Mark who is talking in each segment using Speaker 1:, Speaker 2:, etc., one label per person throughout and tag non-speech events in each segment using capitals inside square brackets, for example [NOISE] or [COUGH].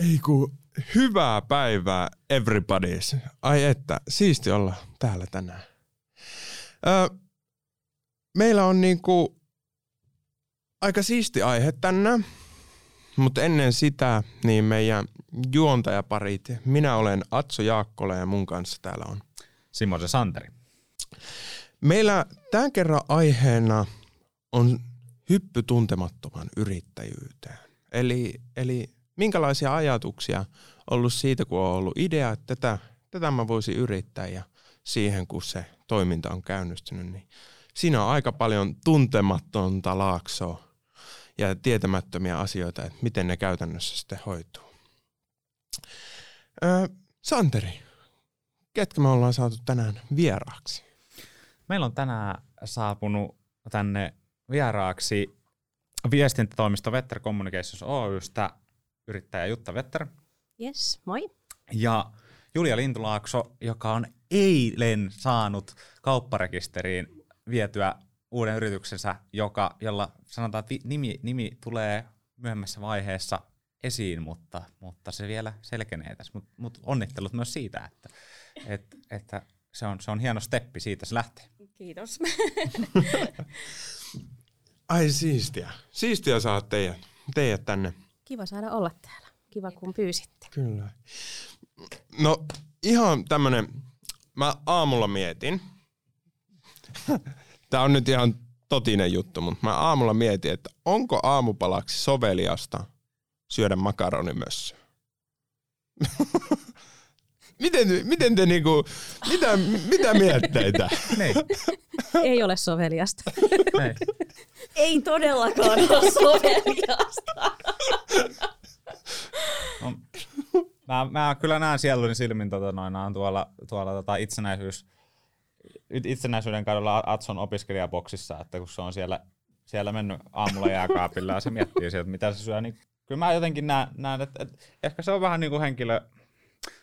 Speaker 1: Ei ku, hyvää päivää everybody's. Ai että, siisti olla täällä tänään. Ö, meillä on niinku aika siisti aihe tänään, mutta ennen sitä niin meidän juontajaparit, minä olen Atso Jaakkola ja mun kanssa täällä on
Speaker 2: Simo se Santeri.
Speaker 1: Meillä tämän kerran aiheena on hyppy tuntemattoman yrittäjyyteen. Eli, eli minkälaisia ajatuksia ollut siitä, kun on ollut idea, että tätä, tätä mä voisin yrittää ja siihen, kun se toiminta on käynnistynyt, niin siinä on aika paljon tuntematonta laaksoa ja tietämättömiä asioita, että miten ne käytännössä sitten hoituu. Öö, Santeri, ketkä me ollaan saatu tänään vieraaksi?
Speaker 2: Meillä on tänään saapunut tänne vieraaksi viestintätoimisto Vetter Communications Oystä yrittäjä Jutta Vetter
Speaker 3: Yes, moi.
Speaker 2: ja Julia Lintulaakso, joka on eilen saanut kaupparekisteriin vietyä uuden yrityksensä, joka, jolla sanotaan, että nimi, nimi tulee myöhemmässä vaiheessa esiin, mutta, mutta se vielä selkenee tässä. Mutta mut onnittelut myös siitä, että, et, että se, on, se on hieno steppi, siitä se lähtee.
Speaker 3: Kiitos. [LAUGHS]
Speaker 1: Ai siistiä. Siistiä saada teidät, teidät tänne.
Speaker 3: Kiva saada olla täällä. Kiva kun pyysitte.
Speaker 1: Kyllä. No ihan tämmönen, mä aamulla mietin, [LAUGHS] tää on nyt ihan totinen juttu, mutta mä aamulla mietin, että onko aamupalaksi soveliasta syödä makaronimössöä? [LAUGHS] miten, miten te niinku, mitä, mitä mietteitä?
Speaker 2: Niin,
Speaker 3: Ei ole soveliasta.
Speaker 2: niin.
Speaker 3: Ei todellakaan ole soveliasta.
Speaker 2: No, mä, mä kyllä näen sieluni silmin tota, noin, on tuolla, tuolla tota itsenäisyys, itsenäisyyden kaudella Atson opiskelijaboksissa, että kun se on siellä, siellä mennyt aamulla jääkaapilla ja se miettii sieltä, mitä se syö, niin kyllä mä jotenkin näen, näen että, että ehkä se on vähän niin kuin henkilö,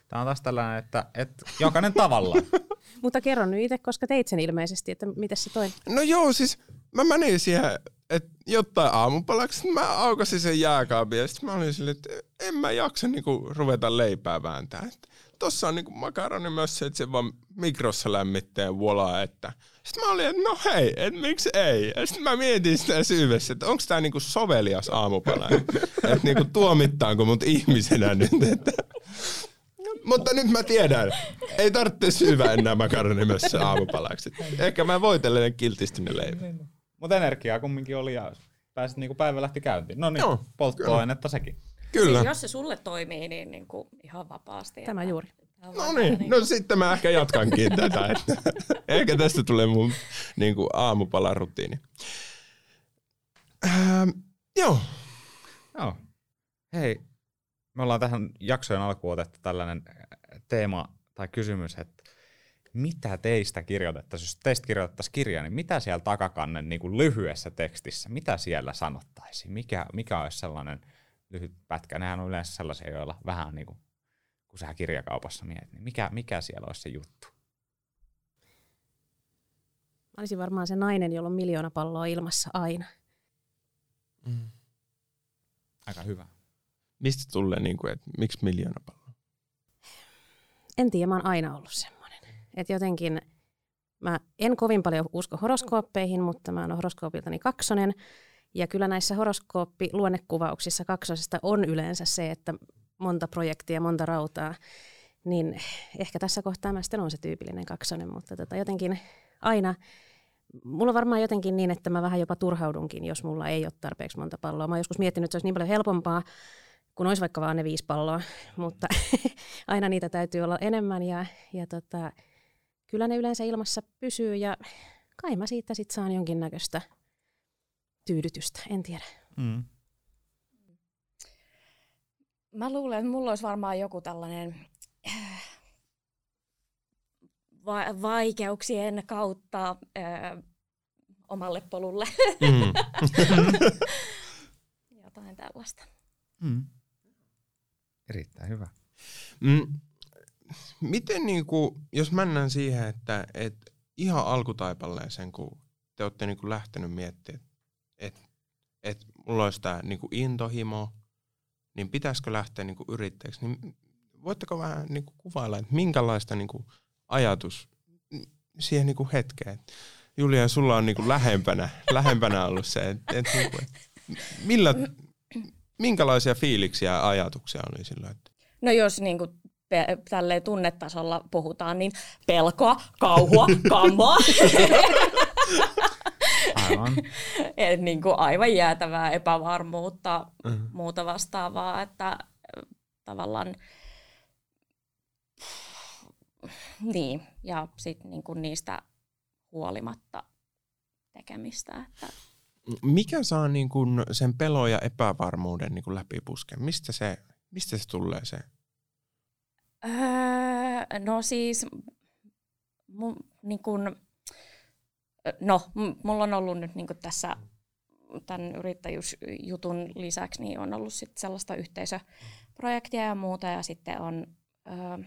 Speaker 2: Tämä on taas tällainen, että, että jokainen tavallaan. [LAUGHS]
Speaker 3: Mutta kerron nyt itse, koska teit sen ilmeisesti, että miten se toi.
Speaker 1: No joo, siis mä menin siihen, että jotain aamupalaksi, mä aukasin sen jääkaapin ja sitten mä olin silleen, että en mä jaksa niinku ruveta leipää vääntää. Et tossa on niinku makaroni myös se, että se vaan mikrossa lämmittää ja että. Sitten mä olin, että no hei, että miksi ei? Ja sitten mä mietin sitä syvessä, että onko tää niinku sovelias aamupala. [LAUGHS] että niinku tuomittaanko mut ihmisenä nyt, että mutta nyt mä tiedän, ei tarvitse syvää enää makaronimössä aamupalaksi. Ehkä mä voitelen kiltisti ne leivät.
Speaker 2: Mutta energiaa kumminkin oli ja pääsit niinku päivä lähti käyntiin. No niin,
Speaker 1: Joo,
Speaker 2: polttoainetta sekin.
Speaker 1: Kyllä.
Speaker 4: Siis jos se sulle toimii, niin, niin kuin ihan vapaasti.
Speaker 3: Tämä
Speaker 4: että-
Speaker 3: juuri.
Speaker 1: No niin,
Speaker 4: vähän
Speaker 1: no sitten mä ehkä jatkankin tätä. Että ehkä tästä tulee mun niin kuin aamupalarutiini. Ähm, joo,
Speaker 2: Joo. Hei, me ollaan tähän jaksojen alkuun otettu tällainen äh, teema tai kysymys, että mitä teistä kirjoitettaisiin, jos teistä kirjoitettaisiin kirja, niin mitä siellä takakannen niin kuin lyhyessä tekstissä, mitä siellä sanottaisiin? Mikä, mikä olisi sellainen lyhyt pätkä? Nehän on yleensä sellaisia, joilla vähän niin kuin, kun sä kirjakaupassa mietit, niin mikä, mikä siellä olisi se juttu?
Speaker 3: Mä olisin varmaan se nainen, jolla on miljoona palloa ilmassa aina.
Speaker 2: Aika hyvä.
Speaker 1: Mistä tulee, niin kuin, että miksi miljoona palloa?
Speaker 3: En tiedä, mä oon aina ollut semmoinen. Että jotenkin mä en kovin paljon usko horoskooppeihin, mutta mä oon horoskoopiltani kaksonen. Ja kyllä näissä horoskooppi-luonnekuvauksissa kaksosesta on yleensä se, että monta projektia, monta rautaa. Niin ehkä tässä kohtaa mä sitten on se tyypillinen kaksonen, mutta tota jotenkin aina, mulla on varmaan jotenkin niin, että mä vähän jopa turhaudunkin, jos mulla ei ole tarpeeksi monta palloa. Mä oon joskus miettinyt, että se olisi niin paljon helpompaa, kun olisi vaikka vaan ne viisi palloa, [LAUGHS] mutta [LAUGHS] aina niitä täytyy olla enemmän ja, ja tota, kyllä ne yleensä ilmassa pysyy ja kai mä siitä sitten saan jonkinnäköistä tyydytystä, en tiedä.
Speaker 2: Mm.
Speaker 4: Mä luulen, että mulla olisi varmaan joku tällainen äh, va- vaikeuksien kautta äh, omalle polulle.
Speaker 1: Mm. [LAUGHS]
Speaker 4: Jotain tällaista.
Speaker 2: Mm. Erittäin hyvä.
Speaker 1: Mm. Miten niin kuin, jos mennään siihen, että, että ihan alkutaipaleeseen, kun te olette niin kuin lähtenyt miettimään, että, että mulla olisi tämä niin kuin intohimo, niin pitäisikö lähteä niin kuin yrittäjäksi, niin voitteko vähän niin kuin kuvailla, että minkälaista niin kuin ajatus siihen niin kuin hetkeen? Julia, sulla on niin kuin lähempänä, lähempänä ollut se, että, että, niin kuin, millä, minkälaisia fiiliksiä ja ajatuksia oli silloin? Että...
Speaker 4: No jos niin kuin pe- tälleen tunnetasolla puhutaan, niin pelkoa, kauhua, [LAUGHS] kammoa.
Speaker 2: Aivan. [LAUGHS]
Speaker 4: Et niin kuin aivan jäätävää epävarmuutta, mm-hmm. muuta vastaavaa, että tavallaan niin, ja sitten niin kuin niistä huolimatta tekemistä. Että...
Speaker 1: Mikä saa niin kuin sen pelon ja epävarmuuden niin kuin läpipusken? Mistä se, mistä se tulee se?
Speaker 4: Öö, no siis, mu, niin kuin, no, mulla on ollut nyt niin kuin tässä tämän yrittäjyysjutun lisäksi, niin on ollut sit sellaista yhteisöprojektia ja muuta, ja sitten on öö,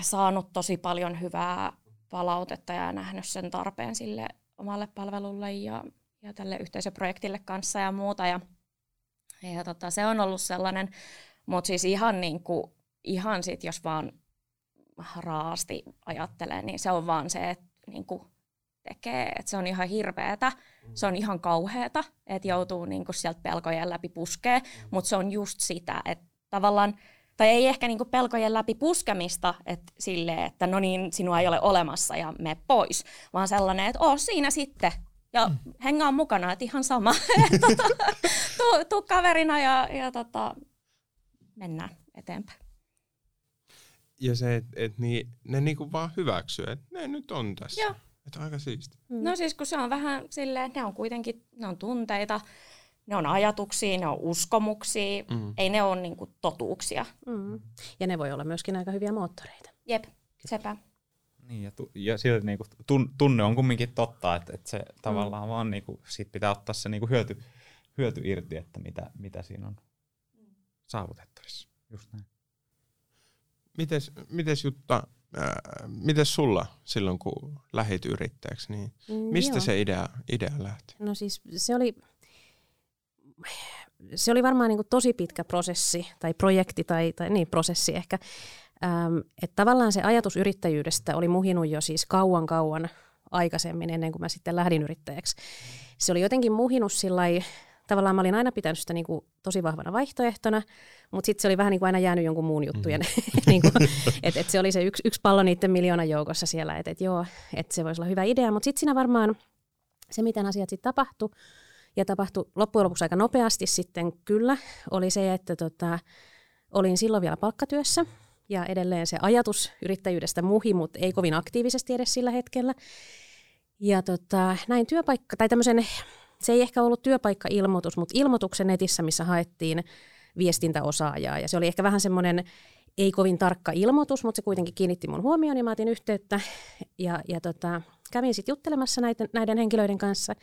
Speaker 4: saanut tosi paljon hyvää palautetta ja nähnyt sen tarpeen sille omalle palvelulle ja, ja tälle yhteisöprojektille kanssa ja muuta. Ja, ja tota, se on ollut sellainen, mutta siis ihan, niin kuin, ihan sit, jos vaan raasti ajattelee, niin se on vaan se, että niin kuin tekee, että se on ihan hirveetä, se on ihan kauheata, että joutuu niin kuin sieltä pelkojen läpi puskee, mutta se on just sitä, että tavallaan tai ei ehkä niinku pelkojen läpi puskemista että sille, että no niin, sinua ei ole olemassa ja me pois, vaan sellainen, että oo siinä sitten ja mm. hengaa mukana, että ihan sama. [LAUGHS] tota, tuu, tuu kaverina ja, ja tota, mennään eteenpäin.
Speaker 1: Ja se, että et niin, ne niinku vaan hyväksyy, että ne nyt on tässä.
Speaker 4: Joo.
Speaker 1: Että aika siisti.
Speaker 4: Mm. No siis kun se on vähän silleen, ne on kuitenkin, ne on tunteita, ne on ajatuksia, ne on uskomuksia, mm. ei ne ole niinku totuuksia. Mm.
Speaker 3: Ja ne voi olla myöskin aika hyviä moottoreita.
Speaker 4: Jep, sepä.
Speaker 2: Niin, ja, tu- ja silti niinku tun- tunne on kumminkin totta, että, että se mm. tavallaan vaan niinku, siitä pitää ottaa se niinku hyöty, hyöty irti, että mitä, mitä siinä on saavutettavissa. Just näin.
Speaker 1: Mites, mites Jutta, äh, mites sulla silloin kun lähit yrittäjäksi, niin mm, mistä joo. se idea, idea lähti?
Speaker 3: No siis se oli se oli varmaan niin kuin tosi pitkä prosessi tai projekti tai, tai niin, prosessi ehkä. Ähm, että tavallaan se ajatus yrittäjyydestä oli muhinut jo siis kauan kauan aikaisemmin ennen kuin mä sitten lähdin yrittäjäksi. Se oli jotenkin muhinut sillä tavallaan mä olin aina pitänyt sitä niin kuin tosi vahvana vaihtoehtona, mutta sitten se oli vähän niin kuin aina jäänyt jonkun muun juttujen. Mm. [LAUGHS] niin kuin, et, et se oli se yksi, yksi pallo niiden miljoonan joukossa siellä, että et joo, että se voisi olla hyvä idea. Mutta sitten siinä varmaan se, miten asiat sitten tapahtui, ja tapahtui loppujen lopuksi aika nopeasti sitten kyllä, oli se, että tota, olin silloin vielä palkkatyössä ja edelleen se ajatus yrittäjyydestä muhi, mutta ei kovin aktiivisesti edes sillä hetkellä. Ja tota, näin työpaikka, tai tämmöisen, se ei ehkä ollut työpaikka-ilmoitus, mutta ilmoituksen netissä, missä haettiin viestintäosaajaa. Ja se oli ehkä vähän semmoinen ei kovin tarkka ilmoitus, mutta se kuitenkin kiinnitti mun huomioon ja mä otin yhteyttä. Ja, ja tota, kävin sitten juttelemassa näiden, näiden henkilöiden kanssa.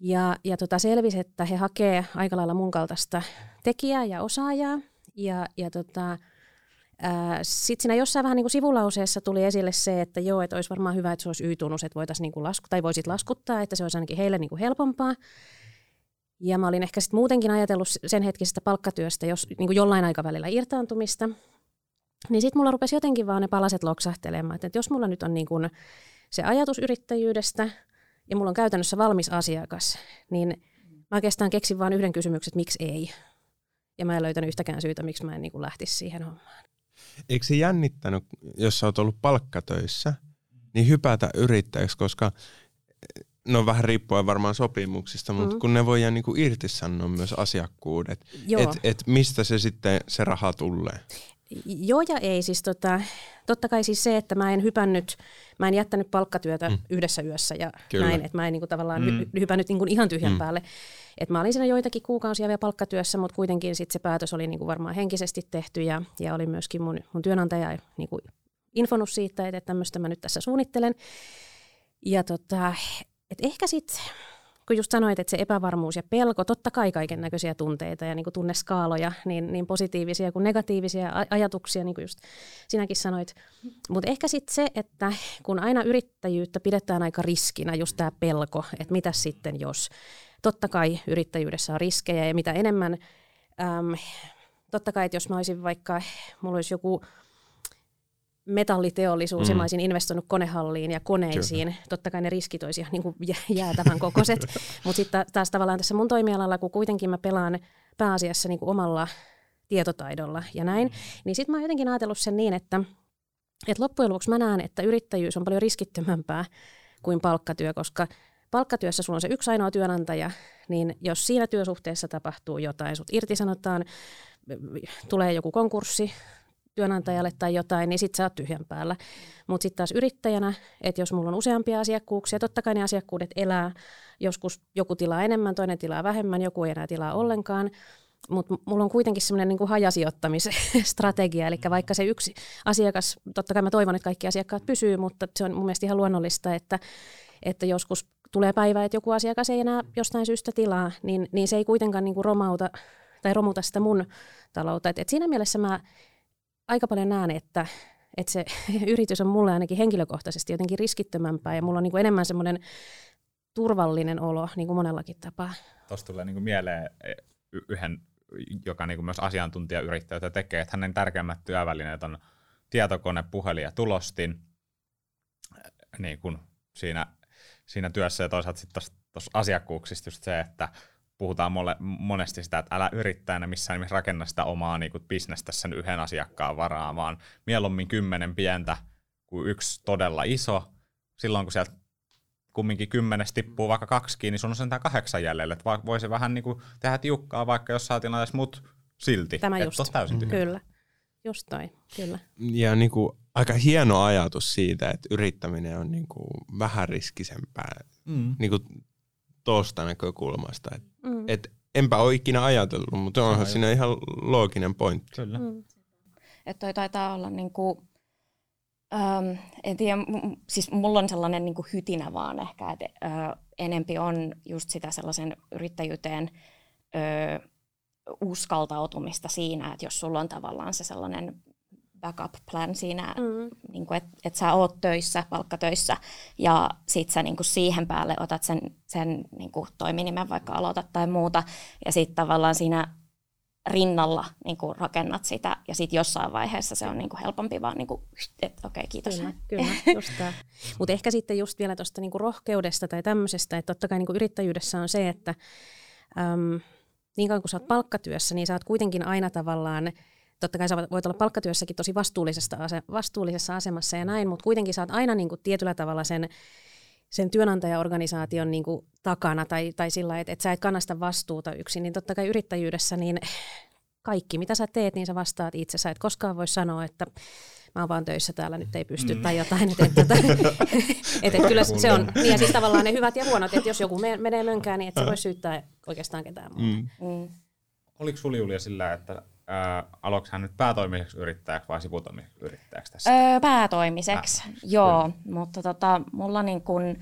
Speaker 3: Ja, ja tota selvisi, että he hakee aika lailla mun kaltaista tekijää ja osaajaa. Ja, ja tota, sitten siinä jossain vähän niin kuin sivulauseessa tuli esille se, että joo, että olisi varmaan hyvä, että se olisi Y-tunnus, että voitaisiin niin kuin lasku, tai voisit laskuttaa, että se olisi ainakin heille niin kuin helpompaa. Ja mä olin ehkä sitten muutenkin ajatellut sen hetkisestä palkkatyöstä jos, niin kuin jollain aikavälillä irtaantumista. Niin sitten mulla rupesi jotenkin vaan ne palaset loksahtelemaan, että jos mulla nyt on niin kuin se ajatus yrittäjyydestä – ja mulla on käytännössä valmis asiakas, niin mä oikeastaan keksin vain yhden kysymyksen, että miksi ei. Ja mä en löytänyt yhtäkään syytä, miksi mä en niin kuin lähtisi siihen hommaan.
Speaker 1: Eikö se jännittänyt, jos sä oot ollut palkkatöissä, niin hypätä yrittäjäksi, koska no vähän riippuen varmaan sopimuksista, mutta mm. kun ne voidaan niinku irtisanoa myös asiakkuudet, että et mistä se sitten se raha tulee?
Speaker 3: Joo ja ei. Siis tota, totta kai siis se, että mä en hypännyt, mä en jättänyt palkkatyötä mm. yhdessä yössä ja Kyllä. näin, että mä en niinku tavallaan mm. hypännyt niinku ihan tyhjän mm. päälle. Et mä olin siinä joitakin kuukausia vielä palkkatyössä, mutta kuitenkin sit se päätös oli niinku varmaan henkisesti tehty ja, ja oli myöskin mun, mun työnantaja niinku infonut siitä, että tämmöistä mä nyt tässä suunnittelen. Ja tota, et ehkä sitten kun just sanoit, että se epävarmuus ja pelko, totta kai kaiken näköisiä tunteita ja niin kuin tunneskaaloja, niin, niin positiivisia kuin negatiivisia ajatuksia, niin kuin just sinäkin sanoit. Mutta ehkä sitten se, että kun aina yrittäjyyttä pidetään aika riskinä, just tämä pelko, että mitä sitten jos. Totta kai yrittäjyydessä on riskejä ja mitä enemmän äm, totta kai, että jos mä olisin vaikka, mulla olisi joku metalliteollisuus mm. ja mä olisin investoinut konehalliin ja koneisiin. Kyllä. Totta kai ne riskit olisi ihan niin kuin jäätävän kokoiset. [LAUGHS] Mutta sitten taas tavallaan tässä mun toimialalla, kun kuitenkin mä pelaan pääasiassa niin kuin omalla tietotaidolla ja näin, mm. niin sitten mä oon jotenkin ajatellut sen niin, että, että loppujen lopuksi mä näen, että yrittäjyys on paljon riskittömämpää kuin palkkatyö, koska palkkatyössä sulla on se yksi ainoa työnantaja, niin jos siinä työsuhteessa tapahtuu jotain, sut irtisanotaan, tulee joku konkurssi, työnantajalle tai jotain, niin sitten sä oot tyhjän päällä. Mutta sitten taas yrittäjänä, että jos mulla on useampia asiakkuuksia, totta kai ne asiakkuudet elää, joskus joku tilaa enemmän, toinen tilaa vähemmän, joku ei enää tilaa ollenkaan, mutta mulla on kuitenkin semmoinen niin hajasijoittamisstrategia, eli vaikka se yksi asiakas, totta kai mä toivon, että kaikki asiakkaat pysyy, mutta se on mun mielestä ihan luonnollista, että, että joskus tulee päivä, että joku asiakas ei enää jostain syystä tilaa, niin, niin se ei kuitenkaan niin kuin romauta tai romuta sitä mun taloutta. Et, et siinä mielessä mä aika paljon näen, että, että se [LAUGHS] yritys on mulle ainakin henkilökohtaisesti jotenkin riskittömämpää ja mulla on niin kuin enemmän semmoinen turvallinen olo niin kuin monellakin tapaa.
Speaker 2: Tuosta tulee niin kuin mieleen e, yhden, joka niin kuin myös asiantuntijayrittäjä tekee, että hänen tärkeimmät työvälineet on tietokone, puhelin ja tulostin niin kuin siinä, siinä työssä ja toisaalta sitten tuossa asiakkuuksista just se, että puhutaan mole, monesti sitä, että älä yrittäjänä missään nimessä rakenna sitä omaa niin kuin bisnestä sen yhden asiakkaan varaa, vaan mieluummin kymmenen pientä kuin yksi todella iso. Silloin kun sieltä kumminkin kymmenes tippuu vaikka kaksi, niin sun on sentään kahdeksan jäljellä. Että voisi vähän niin kuin tehdä tiukkaa, vaikka jos saatiin edes mut silti.
Speaker 3: Tämä
Speaker 2: et
Speaker 3: just.
Speaker 2: täysin
Speaker 3: mm. Kyllä. Just toi, kyllä.
Speaker 1: Ja niin kuin aika hieno ajatus siitä, että yrittäminen on niin kuin vähän riskisempää mm. niin kuin tuosta näkökulmasta. Et, mm. et enpä ole ikinä ajatellut, mutta onhan siinä ihan looginen pointti.
Speaker 2: Kyllä. Mm.
Speaker 4: Että toi taitaa olla niinku, ähm, en tiedä, m- siis mulla on sellainen niinku hytinä vaan ehkä, että äh, enempi on just sitä sellaisen yrittäjyyteen äh, uskaltautumista siinä, että jos sulla on tavallaan se sellainen backup plan siinä, mm. niin että et sä oot töissä, palkkatöissä, ja sit sä niin kuin siihen päälle otat sen, sen niin kuin toiminimen, vaikka aloitat tai muuta, ja sitten tavallaan siinä rinnalla niin kuin rakennat sitä, ja sitten jossain vaiheessa se on niin kuin helpompi vaan, niin kuin, että okei, okay, kiitos.
Speaker 3: Kyllä, kyllä [LAUGHS] just Mutta ehkä sitten just vielä tuosta niin rohkeudesta tai tämmöisestä, että totta kai niin kuin yrittäjyydessä on se, että äm, niin kauan kuin sä oot palkkatyössä, niin sä oot kuitenkin aina tavallaan totta kai sä voit olla palkkatyössäkin tosi vastuullisesta ase- vastuullisessa asemassa ja näin, mutta kuitenkin sä oot aina niin kuin tietyllä tavalla sen, sen työnantajaorganisaation niin kuin takana tai, tai sillä että et sä et kannasta vastuuta yksin, niin totta kai yrittäjyydessä niin kaikki mitä sä teet, niin sä vastaat itse. Sä et koskaan voi sanoa, että mä oon vaan töissä täällä, nyt ei pysty mm. tai jotain. Että, että, [LAUGHS] että, että kyllä se on, niin ja siis tavallaan ne hyvät ja huonot, että jos joku menee mönkään, niin et sä voi syyttää oikeastaan ketään muuta. Mm. Mm.
Speaker 2: Oliko sulla Julia sillä, että Äh, aloiko hän nyt päätoimiseksi yrittäjäksi vai sivutoimiseksi yrittäjäksi tässä?
Speaker 4: Öö, päätoimiseksi, Pää. joo. Kyllä. Mutta tota, mulla niin kun,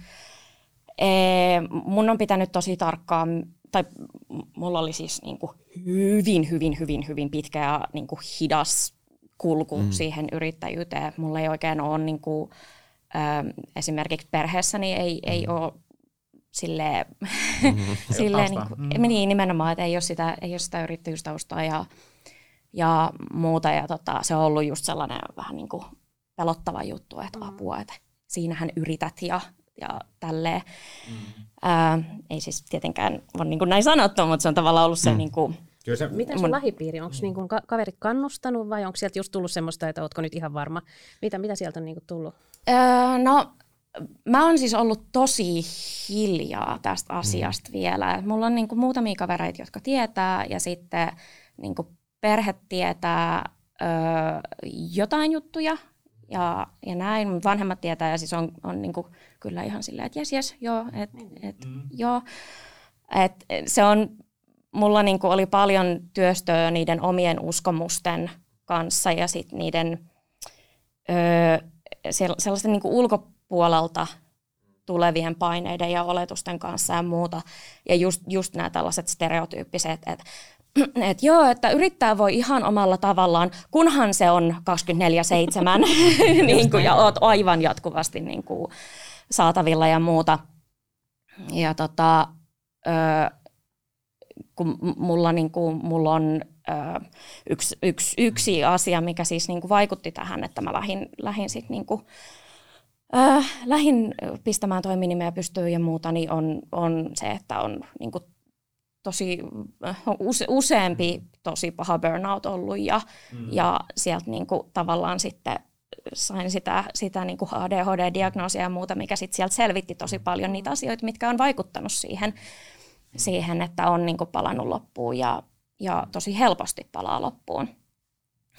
Speaker 4: ee, mun on pitänyt tosi tarkkaan, tai mulla oli siis niin kuin hyvin, hyvin, hyvin, hyvin pitkä ja niin kuin hidas kulku mm. siihen yrittäjyyteen. Mulla ei oikein ole niin kuin, ö, esimerkiksi perheessäni ei, mm. [LAUGHS] ei ole silleen, mm-hmm. silleen niin, kuin, mm. niin, nimenomaan, että ei ole sitä, ei ole sitä yrittäjyystaustaa ja ja muuta. Ja tota, se on ollut just sellainen vähän niin kuin pelottava juttu, että mm. apua, että siinähän yrität ja, ja tälleen. Mm. Ää, ei siis tietenkään ole niin kuin näin sanottu, mutta se on tavallaan ollut se... Mm. Niin kuin,
Speaker 3: Kyllä se, Miten sun mun... lähipiiri, onko niin kuin kaverit kannustanut vai onko sieltä just tullut semmoista, että ootko nyt ihan varma? Mitä, mitä sieltä on niin kuin tullut?
Speaker 4: Öö, no mä oon siis ollut tosi hiljaa tästä asiasta mm. vielä. Mulla on niin kuin muutamia kavereita, jotka tietää ja sitten niin kuin perhe tietää ö, jotain juttuja ja, ja näin, mutta vanhemmat tietää ja siis on, on niinku kyllä ihan silleen, että jes, jes, joo, et, et, mm. joo. Et, se on, mulla niinku oli paljon työstöä niiden omien uskomusten kanssa ja sitten niiden ö, sellaisten niinku ulkopuolelta tulevien paineiden ja oletusten kanssa ja muuta. Ja just, just nämä tällaiset stereotyyppiset, että [CLEARS THROAT] että joo, että yrittää voi ihan omalla tavallaan, kunhan se on 24-7 [LAUGHS] [LAUGHS] niin kuin, ja oot aivan jatkuvasti niin kuin, saatavilla ja muuta. Ja tota, ö, kun mulla, niin kuin, mulla on ö, yksi, yksi, yksi asia, mikä siis niin kuin vaikutti tähän, että mä lähdin, lähdin sit niin kuin, ö, lähdin pistämään toiminimeä pystyyn ja muuta, niin on, on se, että on niin kuin, tosi use, useampi tosi paha burnout ollut ja, mm. ja sieltä niin kuin, tavallaan sitten sain sitä, sitä niin kuin ADHD-diagnoosia ja muuta, mikä sitten sieltä selvitti tosi paljon niitä asioita, mitkä on vaikuttanut siihen, siihen että on niin kuin palannut loppuun ja, ja tosi helposti palaa loppuun.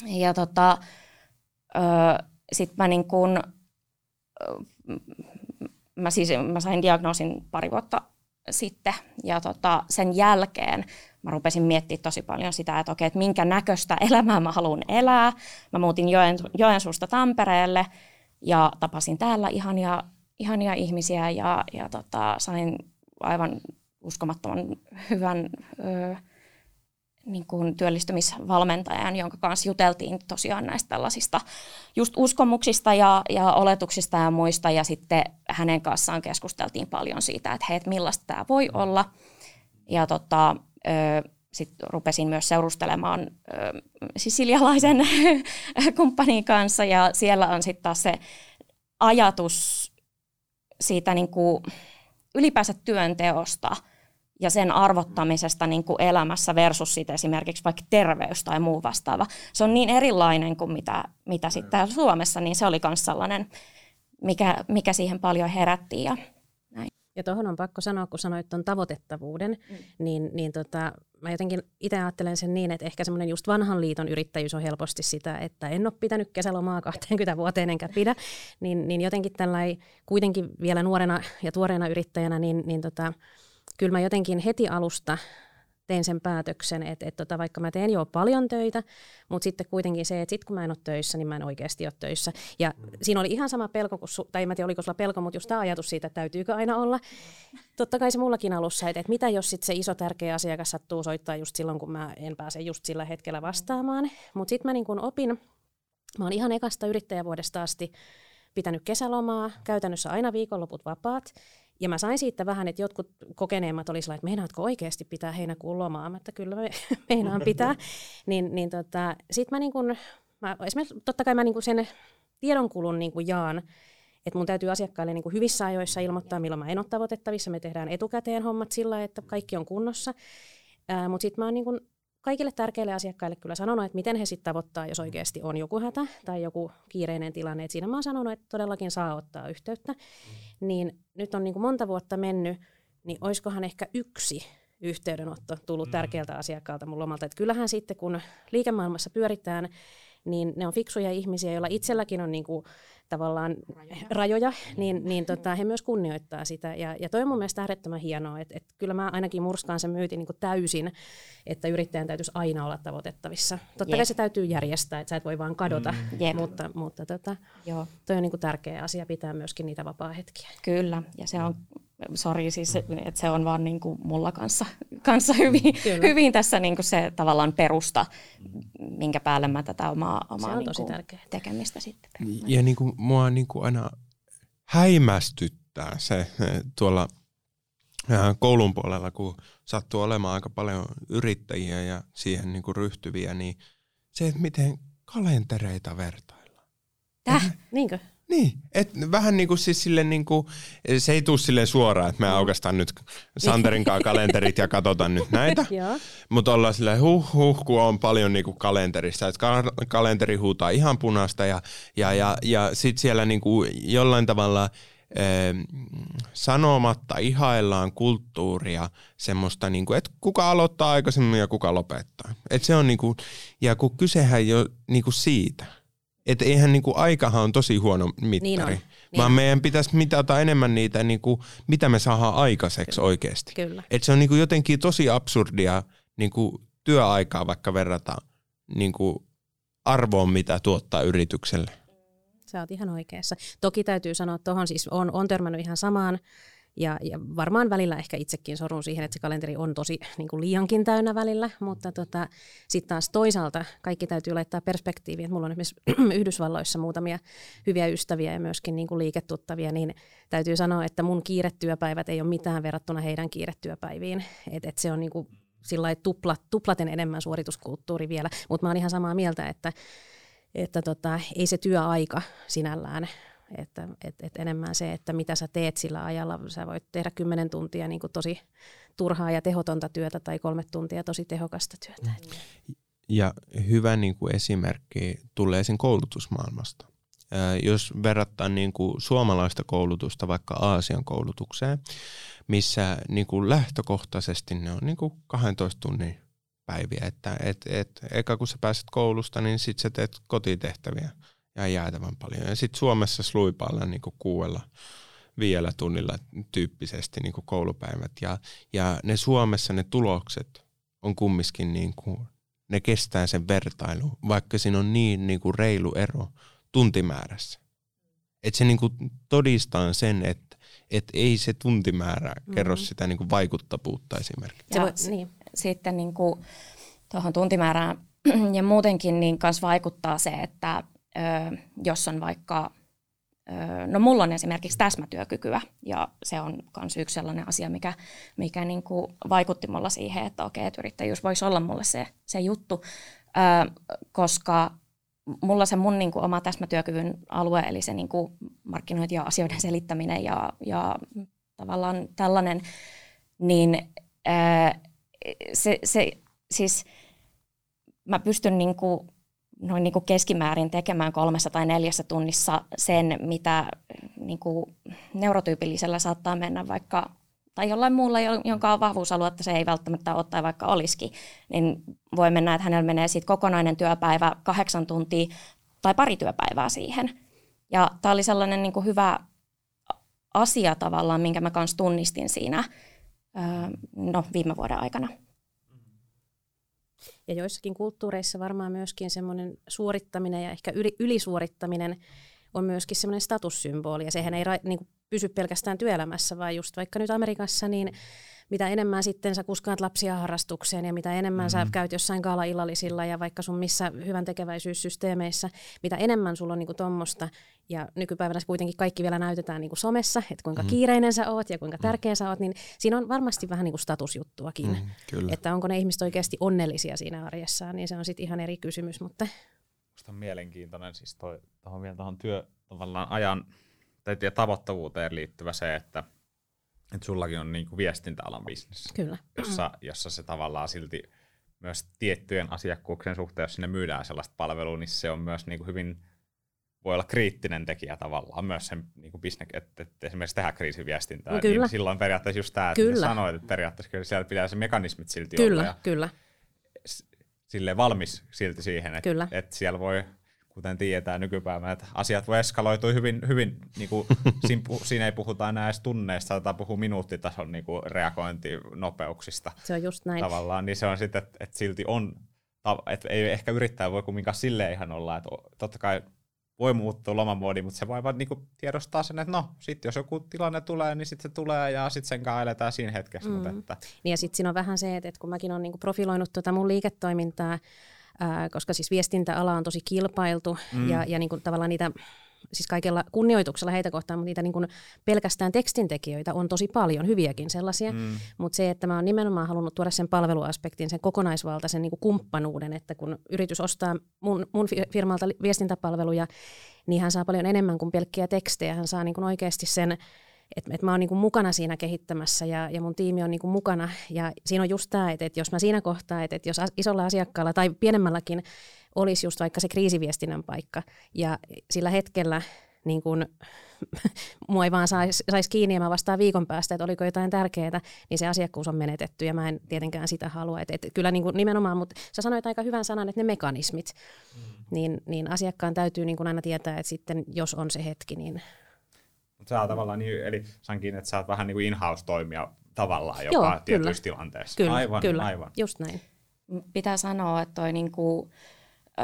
Speaker 4: Ja tota, sitten mä, niin kuin, mä, siis, mä sain diagnoosin pari vuotta sitten ja tota, sen jälkeen mä rupesin miettimään tosi paljon sitä, että okei, että minkä näköistä [LAUGHS] elämää mä haluan elää. Mä muutin Joen, Joensuusta Tampereelle ja tapasin täällä ihania, ihania ihmisiä ja, ja tota, sain aivan uskomattoman hyvän ö, niin kuin työllistymisvalmentajan, jonka kanssa juteltiin tosiaan näistä tällaisista just uskomuksista ja, ja oletuksista ja muista. Ja sitten hänen kanssaan keskusteltiin paljon siitä, että hei, että millaista tämä voi olla. Ja tota, sitten rupesin myös seurustelemaan sisilialaisen [LAUGHS] kumppanin kanssa ja siellä on sitten taas se ajatus siitä niin kuin ylipäänsä työnteosta ja sen arvottamisesta niin kuin elämässä versus sit esimerkiksi vaikka terveys tai muu vastaava. Se on niin erilainen kuin mitä, mitä sitten täällä Suomessa, niin se oli myös sellainen, mikä, mikä siihen paljon herätti ja
Speaker 3: ja tuohon on pakko sanoa, kun sanoit tuon tavoitettavuuden, mm. niin, niin tota, mä jotenkin itse ajattelen sen niin, että ehkä semmoinen just vanhan liiton yrittäjyys on helposti sitä, että en ole pitänyt kesälomaa 20 vuoteen enkä pidä, niin, niin jotenkin tällainen kuitenkin vielä nuorena ja tuoreena yrittäjänä, niin, niin tota, kyllä mä jotenkin heti alusta tein sen päätöksen, että, että tota, vaikka mä teen jo paljon töitä, mutta sitten kuitenkin se, että sit kun mä en ole töissä, niin mä en oikeasti ole töissä. Ja mm. siinä oli ihan sama pelko, kuin su- tai en tiedä oliko sulla pelko, mutta just tämä ajatus siitä, että täytyykö aina olla. Totta kai se mullakin alussa, että, että mitä jos sitten se iso tärkeä asiakas sattuu soittaa just silloin, kun mä en pääse just sillä hetkellä vastaamaan. Mutta sitten mä niin kun opin, mä oon ihan ekasta yrittäjävuodesta asti pitänyt kesälomaa, käytännössä aina viikonloput vapaat. Ja mä sain siitä vähän, että jotkut kokeneemmat olisivat, että meinaatko oikeasti pitää heinäkuun lomaa? että kyllä me, [LAUGHS] meinaan pitää. niin, niin tota, sit mä, niin kun, mä esimerkiksi totta kai mä niin sen tiedonkulun niin jaan, että mun täytyy asiakkaille niin hyvissä ajoissa ilmoittaa, milloin mä en ole tavoitettavissa. Me tehdään etukäteen hommat sillä, että kaikki on kunnossa. Mutta sitten mä oon niin kaikille tärkeille asiakkaille kyllä sanonut, että miten he sitten tavoittaa, jos oikeasti on joku hätä tai joku kiireinen tilanne. Et siinä mä oon sanonut, että todellakin saa ottaa yhteyttä. Mm. Niin nyt on niin kuin monta vuotta mennyt, niin olisikohan ehkä yksi yhteydenotto tullut mm. tärkeältä asiakkaalta mun lomalta. Et kyllähän sitten, kun liikemaailmassa pyöritään, niin ne on fiksuja ihmisiä, joilla itselläkin on niin kuin tavallaan rajoja, rajoja niin, niin tota, he myös kunnioittaa sitä. Ja, ja toi on mun mielestä äärettömän hienoa, että, että kyllä mä ainakin murskaan sen myytin niin täysin, että yrittäjän täytyisi aina olla tavoitettavissa. Totta kai se täytyy järjestää, että sä et voi vaan kadota, mm. mutta, mutta tota, Joo. toi on niin tärkeä asia pitää myöskin niitä vapaa-hetkiä.
Speaker 4: Kyllä, ja se on sori siis, että se on vaan niin kuin mulla kanssa, kanssa hyvin, hyvin tässä niin kuin se tavallaan perusta, minkä päälle mä tätä omaa, omaa niin kuin tekemistä sitten.
Speaker 1: Ja niin kuin, mua niin kuin aina häimästyttää se tuolla koulun puolella, kun sattuu olemaan aika paljon yrittäjiä ja siihen niin kuin ryhtyviä, niin se, että miten kalentereita vertaillaan.
Speaker 3: Täh? Niinkö?
Speaker 1: Niin, et vähän niin kuin siis silleen niin kuin, se ei tule silleen suoraan, että me aukastaan nyt Santerin kanssa kalenterit ja katsotaan nyt näitä. [LAUGHS] Mutta ollaan silleen huh huh, kun on paljon niin kuin kalenterissa, että kalenteri huutaa ihan punaista ja, ja, ja, ja sitten siellä niin kuin jollain tavalla sanomatta ihaillaan kulttuuria semmoista, niin kuin, että kuka aloittaa aikaisemmin ja kuka lopettaa. Et se on niin kuin, ja kun kysehän jo niin kuin siitä – että eihän niinku aikahan on tosi huono mittari, niin on. Niin vaan on. meidän pitäisi mitata enemmän niitä, niinku, mitä me saadaan aikaiseksi Kyllä. oikeasti. Kyllä. Et se on niinku jotenkin tosi absurdia niinku työaikaa vaikka verrataan niinku arvoon, mitä tuottaa yritykselle.
Speaker 3: Sä oot ihan oikeassa. Toki täytyy sanoa, että tuohon siis on, on törmännyt ihan samaan ja, ja varmaan välillä ehkä itsekin sorun siihen, että se kalenteri on tosi [LAUGHS] niin kuin liiankin täynnä välillä, mutta tota, sitten taas toisaalta kaikki täytyy laittaa perspektiiviin. Että mulla on esimerkiksi [CLEARS THROAT] Yhdysvalloissa muutamia hyviä ystäviä ja myöskin niin kuin liiketuttavia, niin täytyy sanoa, että mun kiiretyöpäivät ei ole mitään verrattuna heidän kiiretyöpäiviin. Et, et se on niin kuin sillä tupla, tuplaten enemmän suorituskulttuuri vielä, mutta mä oon ihan samaa mieltä, että, että tota, ei se työaika sinällään että et, et enemmän se, että mitä sä teet sillä ajalla. Sä voit tehdä kymmenen tuntia niin kuin tosi turhaa ja tehotonta työtä tai kolme tuntia tosi tehokasta työtä.
Speaker 1: Ja hyvä niin kuin esimerkki tulee sen koulutusmaailmasta. jos verrataan niin kuin suomalaista koulutusta vaikka Aasian koulutukseen, missä niin kuin lähtökohtaisesti ne on niin kuin 12 tunnin päiviä. Että et, et, eka kun sä pääset koulusta, niin sitten sä teet kotitehtäviä ja jäätävän paljon. Ja sitten Suomessa sluipailla niin kuin kuuella vielä tunnilla tyyppisesti niin kuin koulupäivät. Ja, ja ne Suomessa ne tulokset on kumminkin, niin kuin, ne kestää sen vertailu, vaikka siinä on niin, niin kuin reilu ero tuntimäärässä. Että se niin kuin todistaa sen, että et ei se tuntimäärä kerro mm-hmm. sitä niin kuin vaikuttavuutta esimerkiksi.
Speaker 4: Ja niin. sitten niin kuin tuohon tuntimäärään [CLEARS THROAT] ja muutenkin niin kanssa vaikuttaa se, että jos on vaikka, no mulla on esimerkiksi täsmätyökykyä ja se on myös yksi sellainen asia, mikä, mikä niin kuin vaikutti mulla siihen, että okei, että yrittäjyys voisi olla mulle se, se juttu, koska mulla se mun niin kuin, oma täsmätyökyvyn alue, eli se niin kuin, markkinointi ja asioiden selittäminen ja, ja tavallaan tällainen, niin se, se siis mä pystyn niin kuin, noin niin kuin keskimäärin tekemään kolmessa tai neljässä tunnissa sen, mitä niin kuin neurotyypillisellä saattaa mennä vaikka tai jollain muulla, jonka on vahvuusaluetta se ei välttämättä ole tai vaikka olisikin, niin voi mennä, että hänellä menee siitä kokonainen työpäivä kahdeksan tuntia tai pari työpäivää siihen. Ja tämä oli sellainen niin kuin hyvä asia tavallaan, minkä mä kanssa tunnistin siinä no, viime vuoden aikana.
Speaker 3: Ja joissakin kulttuureissa varmaan myöskin semmoinen suorittaminen ja ehkä yli, ylisuorittaminen on myöskin semmoinen statussymboli. Ja sehän ei ra, niin kuin pysy pelkästään työelämässä, vaan just vaikka nyt Amerikassa, niin mitä enemmän sitten sä kuskaat lapsia harrastukseen ja mitä enemmän mm-hmm. sä käyt jossain kaala-illallisilla ja vaikka sun missä hyvän tekeväisyyssysteemeissä, mitä enemmän sulla on niinku tuommoista ja nykypäivänä kuitenkin kaikki vielä näytetään niinku somessa, että kuinka mm-hmm. kiireinen sä oot ja kuinka mm. tärkeä sä oot, niin siinä on varmasti vähän niinku statusjuttuakin. Mm, että onko ne ihmiset oikeasti onnellisia siinä arjessaan, niin se on sitten ihan eri kysymys. Mutta...
Speaker 2: Musta on mielenkiintoinen siis toi, tohon vielä tuohon työ tavallaan ajan tai tavoittavuuteen liittyvä se, että – että sullakin on niinku viestintäalan bisnes,
Speaker 3: Kyllä.
Speaker 2: Jossa, jossa se tavallaan silti myös tiettyjen asiakkuuksien suhteen, jos sinne myydään sellaista palvelua, niin se on myös niinku hyvin, voi olla kriittinen tekijä tavallaan myös sen niinku bisnes, että, että esimerkiksi tehdä kriisiviestintää, no, kyllä. niin silloin periaatteessa just tämä, että kyllä. sanoit, että periaatteessa kyllä siellä pitää se mekanismit silti
Speaker 3: kyllä,
Speaker 2: olla. Ja
Speaker 3: kyllä,
Speaker 2: Sille valmis silti siihen, että, kyllä. että siellä voi kuten tiedetään nykypäivänä, että asiat voi eskaloitua hyvin, hyvin [LAUGHS] niin kuin, siinä, siinä ei puhuta enää edes tunneista, tai puhuu minuuttitason niin kuin, reagointinopeuksista.
Speaker 3: Se on just näin.
Speaker 2: Tavallaan, niin se on sitten, että, että silti on, että ei ehkä yrittää voi kumminkaan silleen ihan olla, että totta kai voi muuttua lomamoodi, mutta se voi vaan niinku tiedostaa sen, että no, sitten jos joku tilanne tulee, niin sitten se tulee ja sitten sen kanssa eletään siinä hetkessä. Mm. Mutta että...
Speaker 3: Niin ja sitten siinä on vähän se, että, että kun mäkin olen niinku profiloinut tuota mun liiketoimintaa, ää, koska siis viestintäala on tosi kilpailtu mm. ja, ja niin kuin tavallaan niitä siis kaikella kunnioituksella heitä kohtaan, mutta niitä niin kuin pelkästään tekstintekijöitä on tosi paljon, hyviäkin sellaisia. Mm. Mutta se, että mä oon nimenomaan halunnut tuoda sen palveluaspektin, sen kokonaisvaltaisen niin kuin kumppanuuden, että kun yritys ostaa mun, mun firmalta viestintäpalveluja, niin hän saa paljon enemmän kuin pelkkiä tekstejä. Hän saa niin kuin oikeasti sen että et mä oon niinku mukana siinä kehittämässä ja, ja mun tiimi on niinku mukana. Ja siinä on just tämä, että et jos mä siinä kohtaa, että et jos isolla asiakkaalla tai pienemmälläkin olisi just vaikka se kriisiviestinnän paikka ja sillä hetkellä niin kun, [LAUGHS] mua ei vaan saisi sais kiinni ja mä vastaan viikon päästä, että oliko jotain tärkeää, niin se asiakkuus on menetetty ja mä en tietenkään sitä halua. Et, et kyllä niin kuin nimenomaan, mutta sä sanoit aika hyvän sanan, että ne mekanismit, mm. niin, niin asiakkaan täytyy niin kuin aina tietää, että sitten jos on se hetki, niin
Speaker 2: sä tavallaan niin, eli sankin, että sä oot vähän niin kuin in-house-toimija tavallaan jopa Joo, tietyissä kyllä. tilanteissa.
Speaker 3: Kyllä,
Speaker 2: aivan,
Speaker 3: kyllä,
Speaker 2: aivan.
Speaker 3: just näin.
Speaker 4: Pitää sanoa, että toi niin kuin, ö,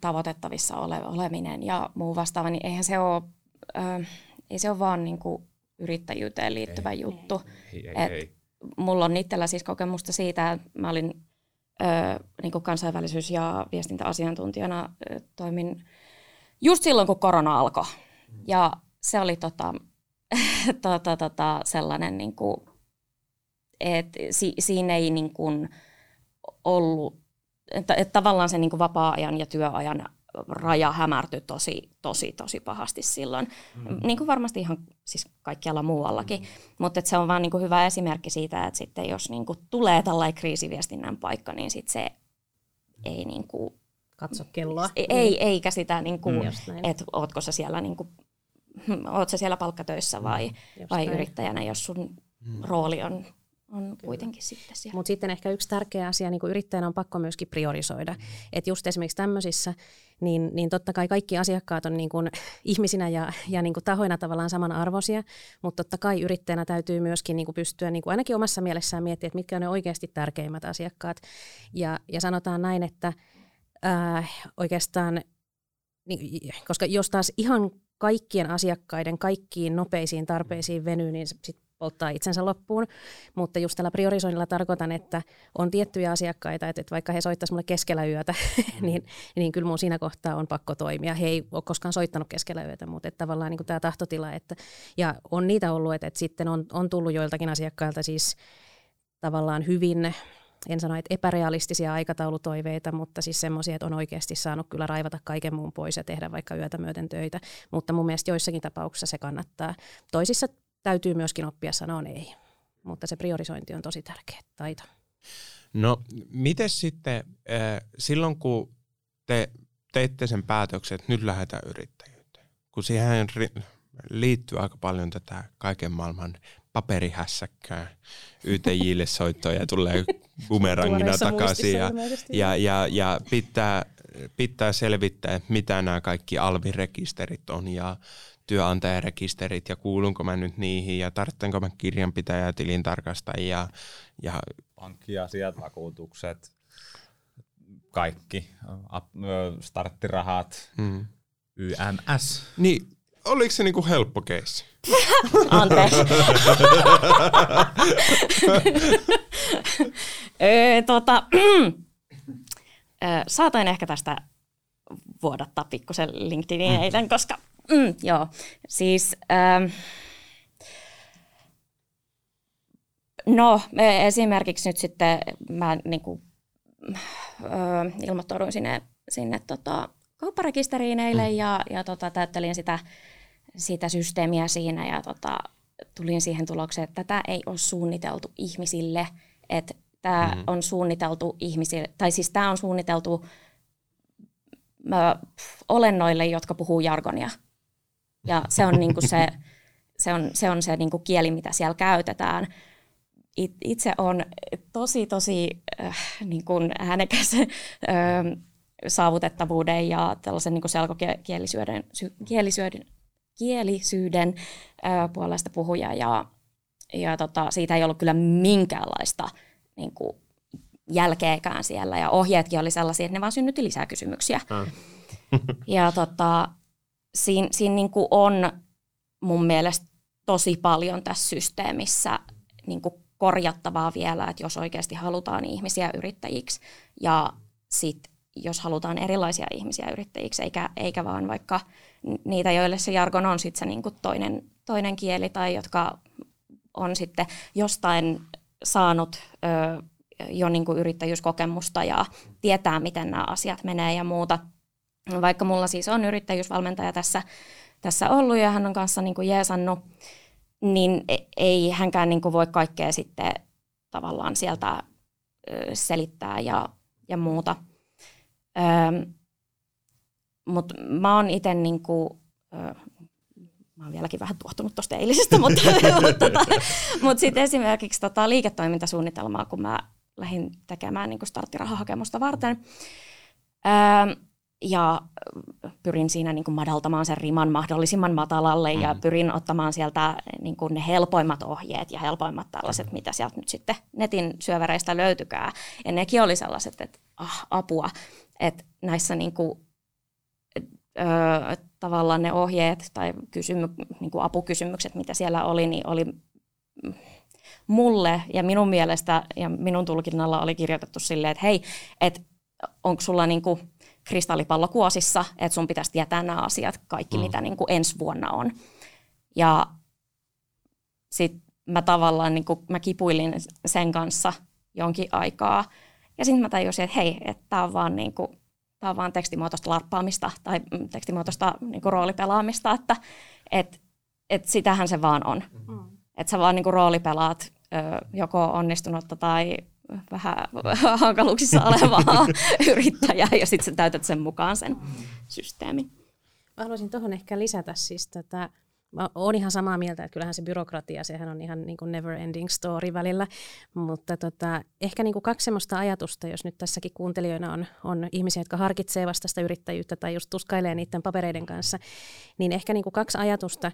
Speaker 4: tavoitettavissa ole, oleminen ja muu vastaava, niin eihän se ole, ö, ei se ole vaan niin kuin yrittäjyyteen liittyvä ei. juttu. Ei, ei, Et ei. Mulla on itsellä siis kokemusta siitä, että mä olin ö, niin kuin kansainvälisyys- ja viestintäasiantuntijana ö, toimin just silloin, kun korona alkoi. Ja se oli tota, [LAUGHS] tota, tota, sellainen, niin kuin, et si, siinä ei niin kuin ollut, että, että tavallaan se niin kuin vapaa-ajan ja työajan raja hämärtyi tosi, tosi, tosi pahasti silloin. Mm. Niin kuin varmasti ihan siis kaikkialla muuallakin. Mm. Mutta se on vaan niin kuin hyvä esimerkki siitä, että sitten jos niin kuin tulee tällainen kriisiviestinnän paikka, niin sitten se ei niin kuin,
Speaker 3: Katso kelloa.
Speaker 4: Ei, ei eikä sitä, niin kuin, mm. että ootko sä siellä, niin kuin, [LAUGHS] oot sä siellä palkkatöissä vai, mm. vai yrittäjänä, jos sun mm. rooli on on kuitenkin sitten siellä.
Speaker 3: Mutta sitten ehkä yksi tärkeä asia niin kuin yrittäjänä on pakko myöskin priorisoida. Mm. Että just esimerkiksi tämmöisissä, niin, niin totta kai kaikki asiakkaat on niin kuin [LAUGHS] ihmisinä ja, ja niin kuin tahoina tavallaan samanarvoisia, mutta totta kai yrittäjänä täytyy myöskin niin kuin pystyä niin kuin ainakin omassa mielessään miettiä, että mitkä on ne oikeasti tärkeimmät asiakkaat. Ja, ja sanotaan näin, että äh, oikeastaan, niin, koska jos taas ihan kaikkien asiakkaiden kaikkiin nopeisiin tarpeisiin venyy, niin sit polttaa itsensä loppuun. Mutta just tällä priorisoinnilla tarkoitan, että on tiettyjä asiakkaita, että, vaikka he soittaisivat mulle keskellä yötä, mm. [LAUGHS] niin, niin kyllä mun siinä kohtaa on pakko toimia. He ei ole koskaan soittanut keskellä yötä, mutta että tavallaan niin tämä tahtotila. Että, ja on niitä ollut, että, että sitten on, on tullut joiltakin asiakkailta siis tavallaan hyvin en sano, että epärealistisia aikataulutoiveita, mutta siis semmoisia, että on oikeasti saanut kyllä raivata kaiken muun pois ja tehdä vaikka yötä myöten töitä. Mutta mun mielestä joissakin tapauksissa se kannattaa. Toisissa täytyy myöskin oppia sanoa ei, mutta se priorisointi on tosi tärkeä taito.
Speaker 1: No, miten sitten äh, silloin, kun te teitte sen päätöksen, että nyt lähdetään yrittäjyyteen, kun siihen liittyy aika paljon tätä kaiken maailman paperihässäkkää YTJille soittoa ja tulee bumerangina takaisin ja, ja, ja, ja pitää, pitää selvittää, että mitä nämä kaikki alvirekisterit on ja työnantajarekisterit ja kuulunko mä nyt niihin ja tarvitsenko mä kirjanpitäjä, tilintarkastajia ja
Speaker 2: pankkiasiat, vakuutukset, kaikki, starttirahat, hmm. YMS.
Speaker 1: Niin, oliko se niinku helppo keissi? [LAUGHS]
Speaker 4: Anteeksi. [LAUGHS] öö, tota, [CLEARS THROAT] saatoin ehkä tästä vuodattaa pikkusen LinkedInin mm. eilen, koska mm, joo, siis ähm, no esimerkiksi nyt sitten mä niin kuin, ilmoittauduin sinne, sinne tota, kaupparekisteriin eilen mm. ja, ja tota, täyttelin sitä, sitä systeemiä siinä ja tota, tulin siihen tulokseen, että tätä ei ole suunniteltu ihmisille, että tämä mm. on suunniteltu ihmisille, tai siis tämä on suunniteltu olennoille, jotka puhuu jargonia. Ja se on niin kuin se, se, on, se, on se niin kuin kieli, mitä siellä käytetään. It, itse on tosi, tosi äh, niin kuin äänekäs äh, saavutettavuuden ja tällaisen niin kuin selkokielisyyden kielisyyden, kielisyyden puolesta puhuja. Ja, ja tota, siitä ei ollut kyllä minkäänlaista niin kuin jälkeekään siellä. Ja ohjeetkin oli sellaisia, että ne vaan synnytti lisää kysymyksiä. Mm. [LAUGHS] ja tota, siinä, siinä niin kuin on mun mielestä tosi paljon tässä systeemissä niin kuin korjattavaa vielä, että jos oikeasti halutaan ihmisiä yrittäjiksi ja sit jos halutaan erilaisia ihmisiä yrittäjiksi, eikä, eikä vaan vaikka niitä, joille se jargon on sitten se niin kuin toinen, toinen kieli tai jotka on sitten jostain saanut ö, jo niin kuin yrittäjyyskokemusta ja tietää, miten nämä asiat menee ja muuta. Vaikka mulla siis on yrittäjyysvalmentaja tässä, tässä ollut ja hän on kanssa niin kuin jeesannut, niin e, ei hänkään niin kuin voi kaikkea sitten tavallaan sieltä selittää ja, ja muuta. Mutta mä oon itse niin kuin, mä oon vieläkin vähän tuottunut tuosta eilisestä, mutta, [LAUGHS] mutta, tota, mutta sitten esimerkiksi tota liiketoimintasuunnitelmaa, kun mä lähdin tekemään niin kuin starttirahahakemusta varten. Öö, ja pyrin siinä niin kuin madaltamaan sen riman mahdollisimman matalalle mm. ja pyrin ottamaan sieltä niin kuin ne helpoimmat ohjeet ja helpoimmat tällaiset, mm. mitä sieltä nyt sitten netin syöväreistä löytykää. Ja nekin oli sellaiset, että ah, apua, että näissä niin kuin, ö, tavallaan ne ohjeet tai kysymy, niin kuin apukysymykset, mitä siellä oli, niin oli mulle ja minun mielestä ja minun tulkinnalla oli kirjoitettu silleen, että hei, että onko sulla niinku kristallipallo kuosissa, että sun pitäisi tietää nämä asiat, kaikki mm. mitä niinku ensi vuonna on. Ja sitten mä tavallaan niin kuin, mä kipuilin sen kanssa jonkin aikaa. Ja sitten mä tajusin, että hei, että tämä on vaan niin kuin, tämä on vaan tekstimuotoista larppaamista tai mm, tekstimuotoista niin kuin roolipelaamista, että et, et sitähän se vaan on. Mm. Että sä vaan niin kuin roolipelaat ö, joko onnistunutta tai vähän [LAUGHS] hankaluuksissa [LAUGHS] olevaa yrittäjää ja sitten sä täytät sen mukaan sen systeemin.
Speaker 3: Mä haluaisin tuohon ehkä lisätä siis tätä, mä oon ihan samaa mieltä, että kyllähän se byrokratia, sehän on ihan niin kuin never ending story välillä, mutta tota, ehkä niin kuin kaksi semmoista ajatusta, jos nyt tässäkin kuuntelijoina on, on ihmisiä, jotka harkitsee vastaista yrittäjyyttä tai just tuskailee niiden papereiden kanssa, niin ehkä niin kuin kaksi ajatusta,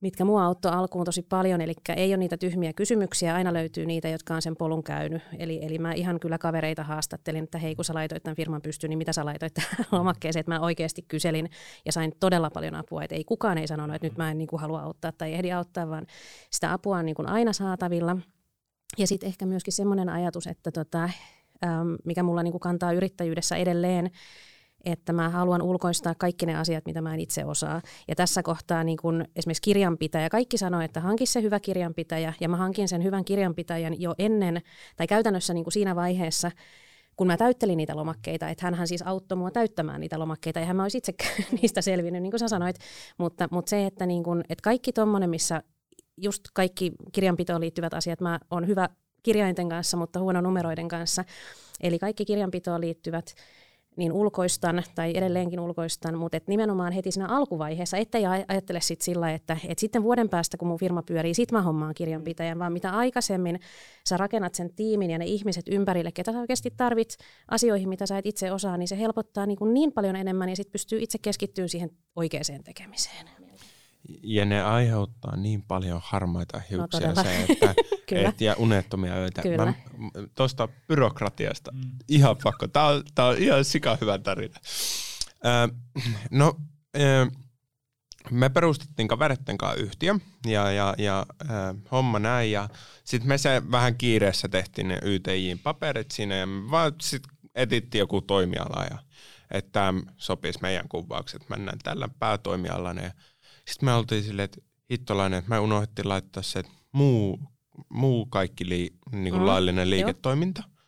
Speaker 3: mitkä mua auttoi alkuun tosi paljon, eli ei ole niitä tyhmiä kysymyksiä, aina löytyy niitä, jotka on sen polun käynyt. Eli, eli mä ihan kyllä kavereita haastattelin, että hei kun sä laitoit tämän firman pystyyn, niin mitä sä laitoit lomakkeeseen, [LAUGHS] että mä oikeasti kyselin ja sain todella paljon apua, että ei kukaan ei sanonut, että nyt mä en niin kuin halua auttaa tai ehdi auttaa, vaan sitä apua on niin kuin aina saatavilla. Ja sitten ehkä myöskin semmoinen ajatus, että tota, mikä mulla niin kuin kantaa yrittäjyydessä edelleen, että mä haluan ulkoistaa kaikki ne asiat, mitä mä en itse osaa. Ja tässä kohtaa niin kun esimerkiksi kirjanpitäjä, kaikki sanoo, että hanki se hyvä kirjanpitäjä, ja mä hankin sen hyvän kirjanpitäjän jo ennen, tai käytännössä niin siinä vaiheessa, kun mä täyttelin niitä lomakkeita, että hän siis auttoi mua täyttämään niitä lomakkeita, ja mä olisi itse [LAUGHS] niistä selvinnyt, niin kuin sä sanoit, mutta, mutta se, että, niin kun, että kaikki tuommoinen, missä just kaikki kirjanpitoon liittyvät asiat, mä oon hyvä kirjainten kanssa, mutta huono numeroiden kanssa, eli kaikki kirjanpitoon liittyvät niin ulkoistan tai edelleenkin ulkoistan, mutta et nimenomaan heti siinä alkuvaiheessa, ettei ajattele sit sillä, että et sitten vuoden päästä, kun mun firma pyörii, sit mä hommaan kirjanpitäjän, vaan mitä aikaisemmin sä rakennat sen tiimin ja ne ihmiset ympärille, ketä sä oikeasti tarvit asioihin, mitä sä et itse osaa, niin se helpottaa niin, kuin niin paljon enemmän ja sitten pystyy itse keskittyä siihen oikeaan tekemiseen.
Speaker 1: Ja ne aiheuttaa niin paljon harmaita hiuksia no, se, että [LAUGHS] et, ja unettomia öitä. Tuosta byrokratiasta. Mm. Ihan pakko. Tämä on, tää on ihan sika hyvä tarina. Ö, no, ö, me perustettiin kavereiden kanssa yhtiö ja, ja, ja ö, homma näin. Ja sitten me se vähän kiireessä tehtiin ne YTJin paperit siinä ja me vaan sitten etittiin joku toimiala ja että tämä sopisi meidän kuvaukset. Mennään tällä päätoimialana ja sitten me oltiin silleen, että hittolainen, että me unohdettiin laittaa se muu, muu kaikki li, niin kuin mm. laillinen liiketoiminta. Joo.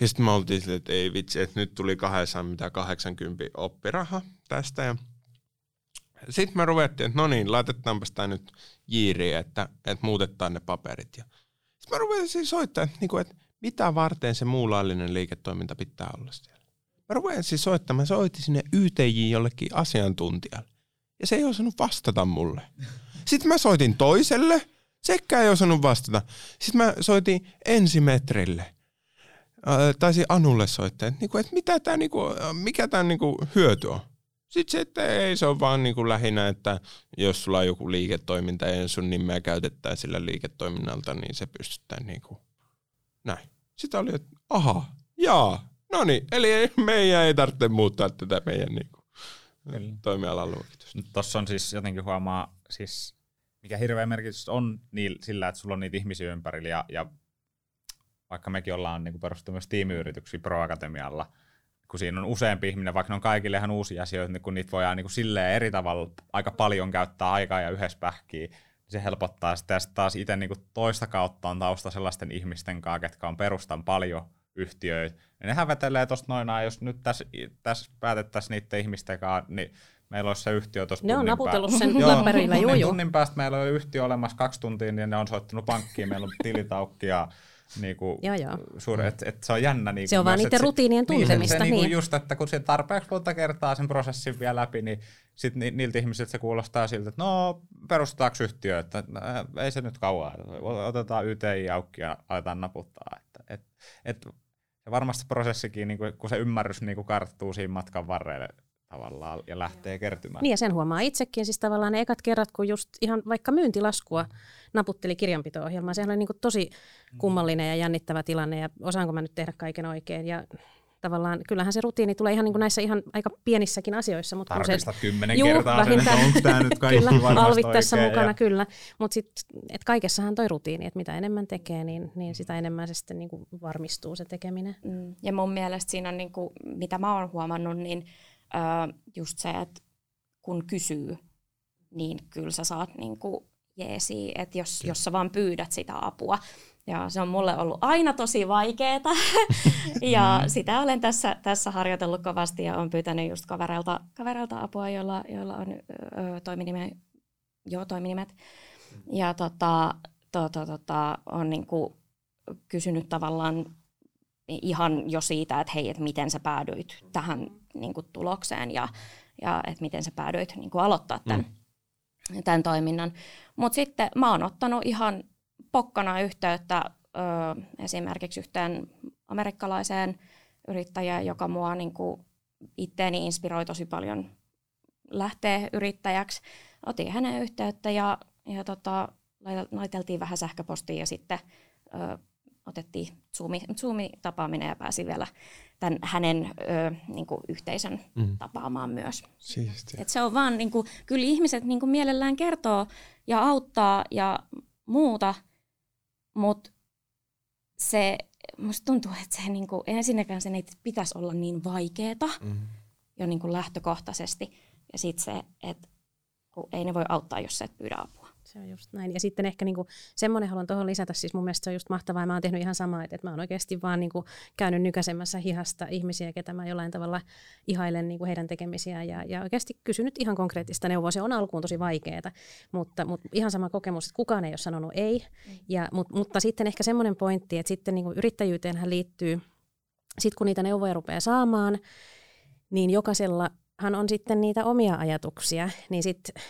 Speaker 1: Ja sitten me oltiin silleen, että ei vitsi, että nyt tuli 280 oppiraha tästä. Ja sitten me ruvettiin, että no niin, laitetaanpa sitä nyt jiiriin, että, että muutetaan ne paperit. Ja sitten mä ruvetin soittaa, että, niin kuin, että mitä varten se muu laillinen liiketoiminta pitää olla siellä. Mä ruvetin siis soittamaan, mä soitin sinne YTJ jollekin asiantuntijalle. Ja se ei osannut vastata mulle. Sitten mä soitin toiselle, sekään ei osannut vastata. Sitten mä soitin ensimetrille. Taisin Anulle soittaa, että, niinku, että mitä tää, niinku, mikä tämä niinku, hyöty on. Sitten se, että ei, se on vaan niinku lähinnä, että jos sulla on joku liiketoiminta ja sun nimeä käytetään sillä liiketoiminnalta, niin se pystytään niinku, näin. Sitten oli, että aha, jaa, no niin, eli ei, meidän ei tarvitse muuttaa tätä meidän niinku, toimialan luokitusta.
Speaker 2: Tuossa on siis jotenkin huomaa, siis mikä hirveä merkitys on niillä, sillä, että sulla on niitä ihmisiä ympärillä ja, ja vaikka mekin ollaan niin perustettu myös tiimiyrityksiä Pro Akatemialla, kun siinä on useampi ihminen, vaikka ne on kaikille ihan uusia asioita, niin kun niitä voidaan niin kuin silleen eri tavalla aika paljon käyttää aikaa ja yhdessä pähkiä, niin se helpottaa sitä. Ja sitten taas itse niin kuin toista kautta on tausta sellaisten ihmisten kanssa, ketkä on perustan paljon yhtiöitä. Ja nehän vetelee tuosta noin, jos nyt tässä, tässä päätettäisiin niiden ihmisten kanssa, niin meillä olisi se yhtiö tuossa
Speaker 3: Ne on naputellut sen läppärillä, juu,
Speaker 2: juu. Tunnin päästä meillä on yhtiö olemassa kaksi tuntia, niin ne on soittanut pankkiin, meillä on tilitaukki ja niinku, joo, joo. Suuri, et, et se on jännä. Niinku,
Speaker 3: se on vaan niiden rutiinien tuntemista. Niin, se, se,
Speaker 2: niinku niin. just, että kun se tarpeeksi monta kertaa sen prosessin vielä läpi, niin sit ni, niiltä ihmisiltä se kuulostaa siltä, että no perustetaanko yhtiö, että no, ei se nyt kauan, otetaan YTI auki ja aletaan naputtaa. Että, et, et, ja varmasti prosessikin, niin kun se ymmärrys niin karttuu siinä matkan varrelle tavallaan ja lähtee kertymään.
Speaker 3: Niin ja sen huomaa itsekin, siis tavallaan ne ekat kerrat, kun just ihan vaikka myyntilaskua naputteli kirjanpito-ohjelmaa, sehän oli niin kuin tosi kummallinen ja jännittävä tilanne ja osaanko mä nyt tehdä kaiken oikein ja tavallaan, kyllähän se rutiini tulee ihan niin kuin näissä ihan aika pienissäkin asioissa.
Speaker 2: Mutta Tarkistat se, kymmenen juu, kertaa sen, että onko tämä nyt [LAUGHS] kaikki
Speaker 3: kyllä, alvit tässä mukana, ja... kyllä. Mutta sitten, että kaikessahan toi rutiini, että mitä enemmän tekee, niin, niin sitä enemmän se sitten niin kuin varmistuu se tekeminen.
Speaker 4: Mm. Ja mun mielestä siinä on, niin kuin, mitä mä oon huomannut, niin äh, just se, että kun kysyy, niin kyllä sä saat niin kuin jeesi, että jos, jos sä vaan pyydät sitä apua. Ja se on mulle ollut aina tosi vaikeeta. [LAUGHS] ja mm. sitä olen tässä, tässä harjoitellut kovasti ja olen pyytänyt just kavereilta, kavereilta apua, joilla, joilla on ö, toiminime, joo, toiminimet. Ja tota, to, to, tota, on niinku kysynyt tavallaan ihan jo siitä, että hei, että miten sä päädyit tähän niinku tulokseen ja, ja että miten sä päädyit niinku aloittaa tämän, mm. tämän toiminnan. Mutta sitten mä oon ottanut ihan pokkana yhteyttä ö, esimerkiksi yhteen amerikkalaiseen yrittäjään, joka mua niin kuin itteeni inspiroi tosi paljon lähteä yrittäjäksi. Otin hänen yhteyttä ja, ja tota, laiteltiin vähän sähköpostia ja sitten ö, otettiin Zoomi, Zoomi-tapaaminen ja pääsi vielä tämän hänen ö, niin kuin yhteisön mm. tapaamaan myös. Et se on vaan, niin kuin, kyllä ihmiset niin kuin mielellään kertoo ja auttaa ja muuta, mutta se, musta tuntuu, että se niinku, ensinnäkään sen ei pitäisi olla niin vaikeeta mm. jo niinku lähtökohtaisesti. Ja sitten se, että ei ne voi auttaa, jos sä et pyydä apua.
Speaker 3: Se on just näin. Ja sitten ehkä niinku, semmoinen haluan tuohon lisätä, siis mun mielestä se on just mahtavaa, ja mä oon tehnyt ihan samaa, että, että mä oon oikeasti vaan niinku käynyt nykäsemässä hihasta ihmisiä, ketä mä jollain tavalla ihailen niinku heidän tekemisiä, ja, ja oikeasti kysynyt ihan konkreettista neuvoa. Se on alkuun tosi vaikeaa, mutta, mutta ihan sama kokemus, että kukaan ei ole sanonut ei. Mm. Ja, mutta, mutta sitten ehkä semmoinen pointti, että sitten niinku yrittäjyyteenhän liittyy, sitten kun niitä neuvoja rupeaa saamaan, niin jokaisella hän on sitten niitä omia ajatuksia, niin sitten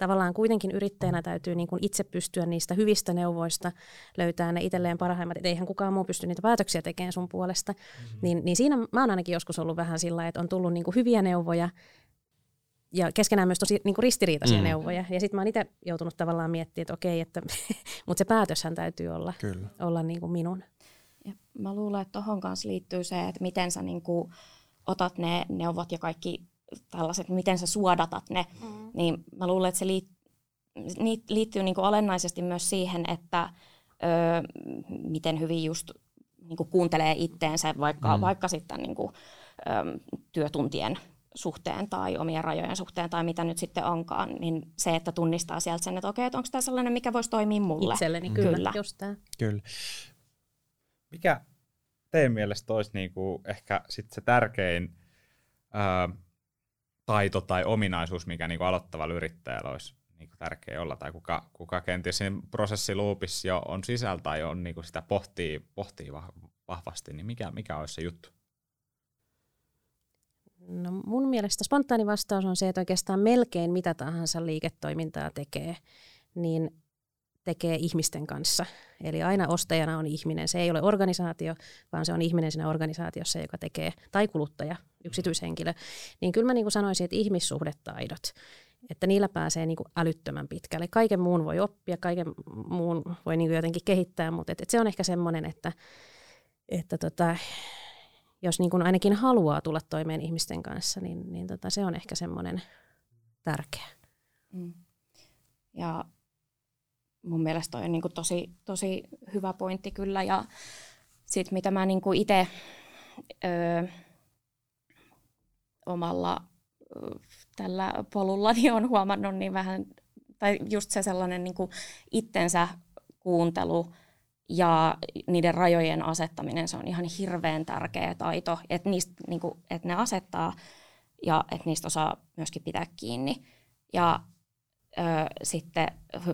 Speaker 3: tavallaan kuitenkin yrittäjänä täytyy niin kuin itse pystyä niistä hyvistä neuvoista löytää ne itselleen parhaimmat, että eihän kukaan muu pysty niitä päätöksiä tekemään sun puolesta. Mm-hmm. Niin, niin siinä mä oon ainakin joskus ollut vähän sillä että on tullut niin kuin hyviä neuvoja, ja keskenään myös tosi niin kuin ristiriitaisia mm. neuvoja. Ja sitten mä oon itse joutunut tavallaan miettimään, että okei, että, [LAUGHS] mutta se päätöshän täytyy olla, Kyllä. olla niin kuin minun.
Speaker 4: Ja mä luulen, että tuohon kanssa liittyy se, että miten sä niin kuin otat ne neuvot ja kaikki tällaiset, miten sä suodatat ne, mm. niin mä luulen, että se liittyy, liittyy niin kuin olennaisesti myös siihen, että ö, miten hyvin just niin kuin kuuntelee itteensä vaikka, mm. vaikka sitten niin kuin, ö, työtuntien suhteen tai omien rajojen suhteen tai mitä nyt sitten onkaan, niin se, että tunnistaa sieltä sen, että okei, että onko tämä sellainen, mikä voisi toimia mulle.
Speaker 3: Itselleni, mm. kyllä, kyllä. just tämä.
Speaker 1: Kyllä.
Speaker 2: Mikä teidän mielestä olisi niinku ehkä sit se tärkein ää, taito tai ominaisuus, mikä niin kuin aloittavalla yrittäjällä olisi niin kuin tärkeä olla, tai kuka, kuka kenties siinä prosessiluupissa jo on sisällä tai on niin kuin sitä pohtii, pohtii vahvasti, niin mikä, mikä olisi se juttu?
Speaker 3: No mun mielestä spontaani vastaus on se, että oikeastaan melkein mitä tahansa liiketoimintaa tekee, niin tekee ihmisten kanssa. Eli aina ostajana on ihminen. Se ei ole organisaatio, vaan se on ihminen siinä organisaatiossa, joka tekee, tai kuluttaja, yksityishenkilö. Niin kyllä mä niin kuin sanoisin, että ihmissuhdetaidot, että niillä pääsee niin kuin älyttömän pitkälle. Kaiken muun voi oppia, kaiken muun voi niin kuin jotenkin kehittää, mutta et, et se on ehkä semmoinen, että, että tota, jos niin kuin ainakin haluaa tulla toimeen ihmisten kanssa, niin, niin tota, se on ehkä semmoinen tärkeä. Mm.
Speaker 4: Ja mun mielestä on niin kuin tosi, tosi hyvä pointti kyllä. Ja sitten mitä mä niin itse omalla tällä polullani [LAUGHS] on huomannut, niin vähän, tai just se sellainen niin kuin itsensä kuuntelu ja niiden rajojen asettaminen, se on ihan hirveän tärkeä taito, että, niistä, niin kuin, että ne asettaa ja että niistä osaa myöskin pitää kiinni. Ja ö, sitten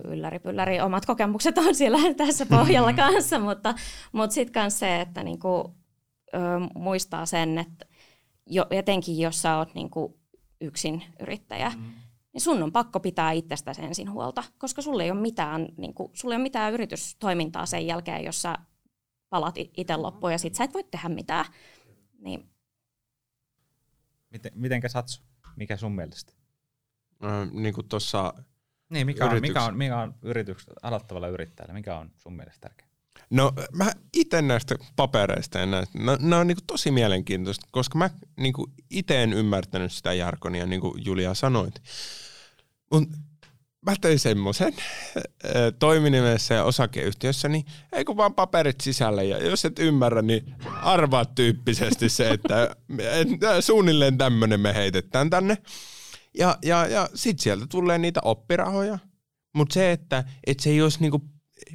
Speaker 4: ylläri pylläri omat kokemukset on siellä [LAUGHS] tässä pohjalla [LAUGHS] kanssa, mutta, mutta sitten myös se, että niinku, ö, muistaa sen, että jo, etenkin jos sä oot niinku yksin yrittäjä, mm. niin sun on pakko pitää itsestäsi ensin huolta, koska sulle ei ole mitään, niinku, sulle ei ole mitään yritystoimintaa sen jälkeen, jos sä palat itse loppuun ja sit sä et voi tehdä mitään. Niin.
Speaker 2: Miten, mitenkä Satsu? Mikä sun mielestä?
Speaker 1: Äh, niin kuin tuossa
Speaker 2: niin, mikä on, mikä on, mikä on yritys, aloittavalla yrittäjällä, mikä on sun mielestä tärkeää?
Speaker 1: No mä itse näistä papereista ja näistä, no, ne on niinku tosi mielenkiintoista, koska mä niinku itse en ymmärtänyt sitä jarkonia, niin kuin Julia sanoit. Mut mä tein semmoisen toiminimessä ja osakeyhtiössä, niin ei kun vaan paperit sisällä ja jos et ymmärrä, niin arvaa tyyppisesti se, että suunnilleen tämmöinen me heitetään tänne. Ja, ja, ja sitten sieltä tulee niitä oppirahoja, Mutta se, että et se ei olisi niinku,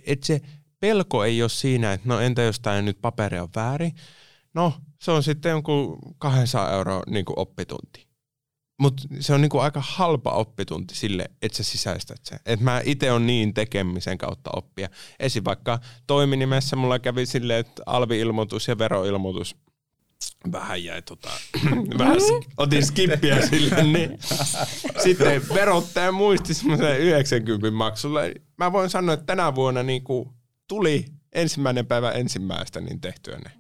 Speaker 1: et se pelko ei ole siinä, että no entä jos tämä nyt paperi on väärin. No, se on sitten jonkun 200 euroa niinku oppitunti. Mutta se on niinku aika halpa oppitunti sille, että sä sisäistät sen. Että mä itse on niin tekemisen kautta oppia. Esim. vaikka toiminimessä mulla kävi silleen, että alvi-ilmoitus ja veroilmoitus vähän jäi tota, [CLEARS THROAT] vähän otin skippiä sille, [LAUGHS] niin sitten verottaja muisti semmoisen 90 maksulla. Mä voin sanoa, että tänä vuonna niin kuin tuli ensimmäinen päivä ensimmäistä niin tehtyä ne.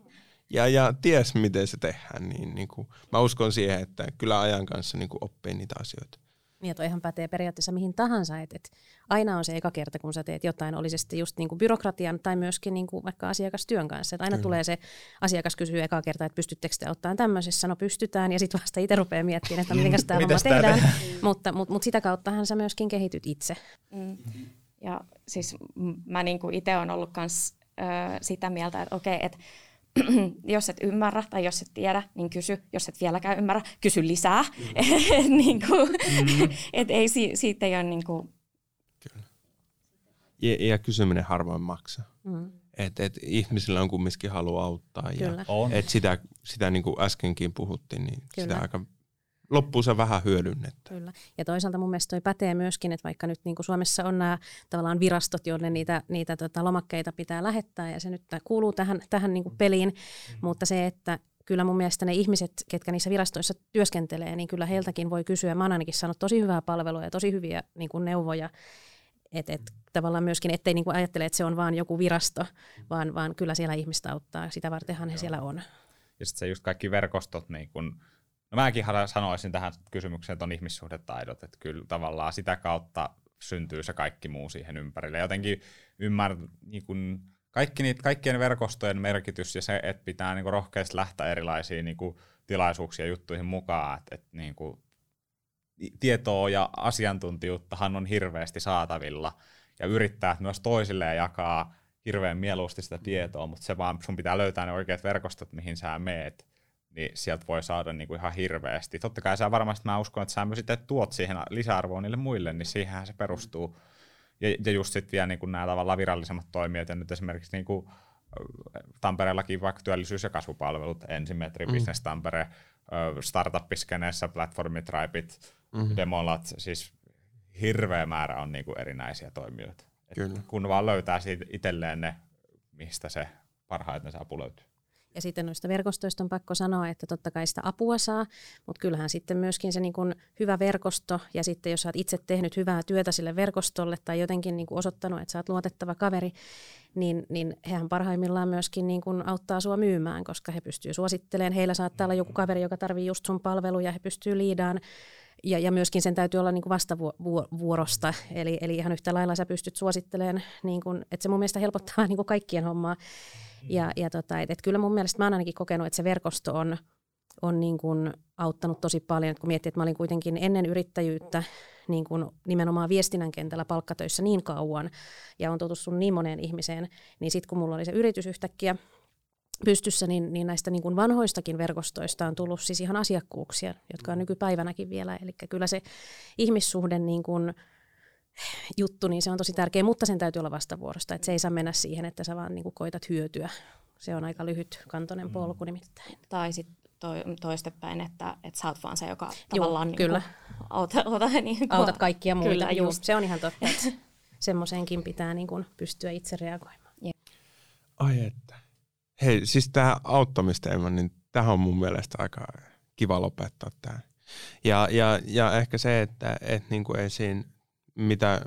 Speaker 1: Ja, ja ties miten se tehdään, niin, niin kuin, mä uskon siihen, että kyllä ajan kanssa niin kuin oppii niitä asioita.
Speaker 3: Niin, ja toihan pätee periaatteessa mihin tahansa, että, että aina on se eka kerta, kun sä teet jotain, oli se sitten just niin kuin byrokratian tai myöskin niin kuin vaikka asiakastyön kanssa. Että aina Kyllä. tulee se asiakas kysyy eka kerta, että pystyttekö te ottaa tämmöisessä, no pystytään, ja sitten vasta itse rupeaa miettimään, että miten tämä homma tehdään. Te? mutta, mutta, mutta sitä kauttahan sä myöskin kehityt itse. Mm.
Speaker 4: Ja siis mä niin itse olen ollut myös sitä mieltä, että okei, että [CLEARS THROAT] jos et ymmärrä tai jos et tiedä, niin kysy. Jos et vieläkään ymmärrä, kysy lisää. Mm. [LAUGHS] niin kuin, mm. [LAUGHS] et ei, siitä ei ole niin kuin...
Speaker 1: Kyllä. Ja, ja kysyminen harvoin maksaa. Mm. Et, et ihmisillä on kumminkin halu auttaa. Kyllä. Ja, Et sitä, sitä niin kuin äskenkin puhuttiin, niin Kyllä. sitä aika loppuunsa vähän hyödynnettä.
Speaker 3: Kyllä. Ja toisaalta mun mielestä toi pätee myöskin, että vaikka nyt niin kuin Suomessa on nämä tavallaan virastot, joille niitä, niitä tota, lomakkeita pitää lähettää, ja se nyt kuuluu tähän, tähän niin kuin peliin, mm. mutta se, että kyllä mun mielestä ne ihmiset, ketkä niissä virastoissa työskentelee, niin kyllä heiltäkin voi kysyä. Mä oon ainakin saanut tosi hyvää palvelua ja tosi hyviä niin kuin neuvoja, että et, tavallaan myöskin, ettei niin kuin ajattele, että se on vaan joku virasto, vaan, vaan kyllä siellä ihmistä auttaa. Sitä vartenhan he siellä on.
Speaker 2: Ja sitten se just kaikki verkostot, niin kun No mäkin sanoisin tähän kysymykseen, että on ihmissuhdetaidot, että kyllä tavallaan sitä kautta syntyy se kaikki muu siihen ympärille. Jotenkin ymmärrät niin kun kaikki niitä, kaikkien verkostojen merkitys ja se, että pitää niin rohkeasti lähteä erilaisiin niin tilaisuuksiin ja juttuihin mukaan, että, että niin tietoa ja asiantuntijuuttahan on hirveästi saatavilla ja yrittää myös toisilleen jakaa hirveän mieluusti sitä tietoa, mutta se vaan sun pitää löytää ne oikeat verkostot, mihin sä meet niin sieltä voi saada niin kuin ihan hirveästi. Totta kai sä varmasti, mä uskon, että sä myös sitten tuot siihen lisäarvoa niille muille, niin siihenhän se perustuu. Ja, ja just sitten vielä niin kuin nämä tavallaan virallisemmat toimijat, ja nyt esimerkiksi niin kuin Tampereellakin vaikka työllisyys- ja kasvupalvelut, Ensimetri, mm. Business Tampere, startup-skeneessä, platformit, Tripit, mm-hmm. Demolat, siis hirveä määrä on niin kuin erinäisiä toimijoita. Kyllä. kun vaan löytää siitä itselleen ne, mistä se parhaiten se apu löytyy.
Speaker 3: Ja sitten noista verkostoista on pakko sanoa, että totta kai sitä apua saa, mutta kyllähän sitten myöskin se niin kuin hyvä verkosto ja sitten jos olet itse tehnyt hyvää työtä sille verkostolle tai jotenkin niin kuin osoittanut, että sä oot luotettava kaveri, niin, niin hehän parhaimmillaan myöskin niin kuin auttaa sua myymään, koska he pystyvät suosittelemaan. Heillä saattaa olla joku kaveri, joka tarvii just sun palveluja, he pystyy liidaan ja, ja myöskin sen täytyy olla niin kuin vastavuorosta, eli, eli ihan yhtä lailla sä pystyt suosittelemaan, niin kuin, että se mun mielestä helpottaa niin kuin kaikkien hommaa. Ja, ja tota, et, et kyllä mun mielestä mä oon ainakin kokenut, että se verkosto on, on niin kuin auttanut tosi paljon. kun miettii, että mä olin kuitenkin ennen yrittäjyyttä niin kuin nimenomaan viestinnän kentällä palkkatöissä niin kauan ja on tutustunut niin moneen ihmiseen, niin sitten kun mulla oli se yritys yhtäkkiä pystyssä, niin, niin näistä niin kuin vanhoistakin verkostoista on tullut siis ihan asiakkuuksia, jotka on nykypäivänäkin vielä. Eli kyllä se ihmissuhde niin kuin, juttu, niin se on tosi tärkeä, mutta sen täytyy olla vastavuorosta. Että se ei saa mennä siihen, että sä vaan niin kuin koitat hyötyä. Se on aika lyhyt kantonen mm. polku nimittäin.
Speaker 4: Tai sitten to, toistepäin, että, että sä oot vaan se, joka Joo, tavallaan niin kyllä. Niin auta, auta, niin kuin,
Speaker 3: autat kaikkia muita. Kyllä, just. Se on ihan totta, että [LAUGHS] semmoiseenkin pitää niin kuin pystyä itse reagoimaan. Yeah.
Speaker 1: Ai että. Hei, siis tämä auttamisteema, niin tähän on mun mielestä aika kiva lopettaa tämä. Ja, ja, ja ehkä se, että et niinku ei siinä mitä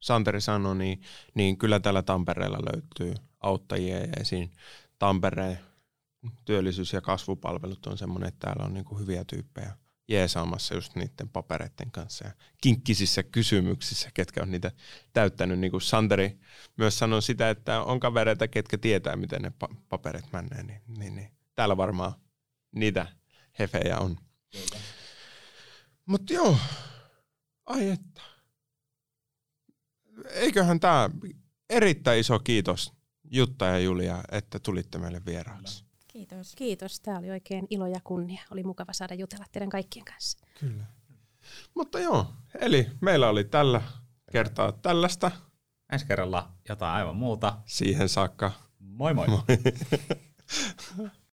Speaker 1: Santeri sanoi, niin, niin kyllä täällä Tampereella löytyy auttajia ja esiin Tampereen työllisyys- ja kasvupalvelut on semmoinen, että täällä on niin kuin hyviä tyyppejä jeesaamassa just niiden papereiden kanssa ja kinkkisissä kysymyksissä, ketkä on niitä täyttänyt. Niin kuin Santeri myös sanoi sitä, että on kavereita, ketkä tietää, miten ne pa- paperit menee, niin, niin, niin täällä varmaan niitä hefejä on. Mutta joo, ai että eiköhän tämä erittäin iso kiitos Jutta ja Julia, että tulitte meille vieraaksi.
Speaker 3: Kiitos. Kiitos. Tämä oli oikein ilo ja kunnia. Oli mukava saada jutella teidän kaikkien kanssa.
Speaker 1: Kyllä. Mutta joo, eli meillä oli tällä kertoa tällaista.
Speaker 2: Ensi kerralla jotain aivan muuta.
Speaker 1: Siihen saakka.
Speaker 2: Moi moi! moi. [LAUGHS]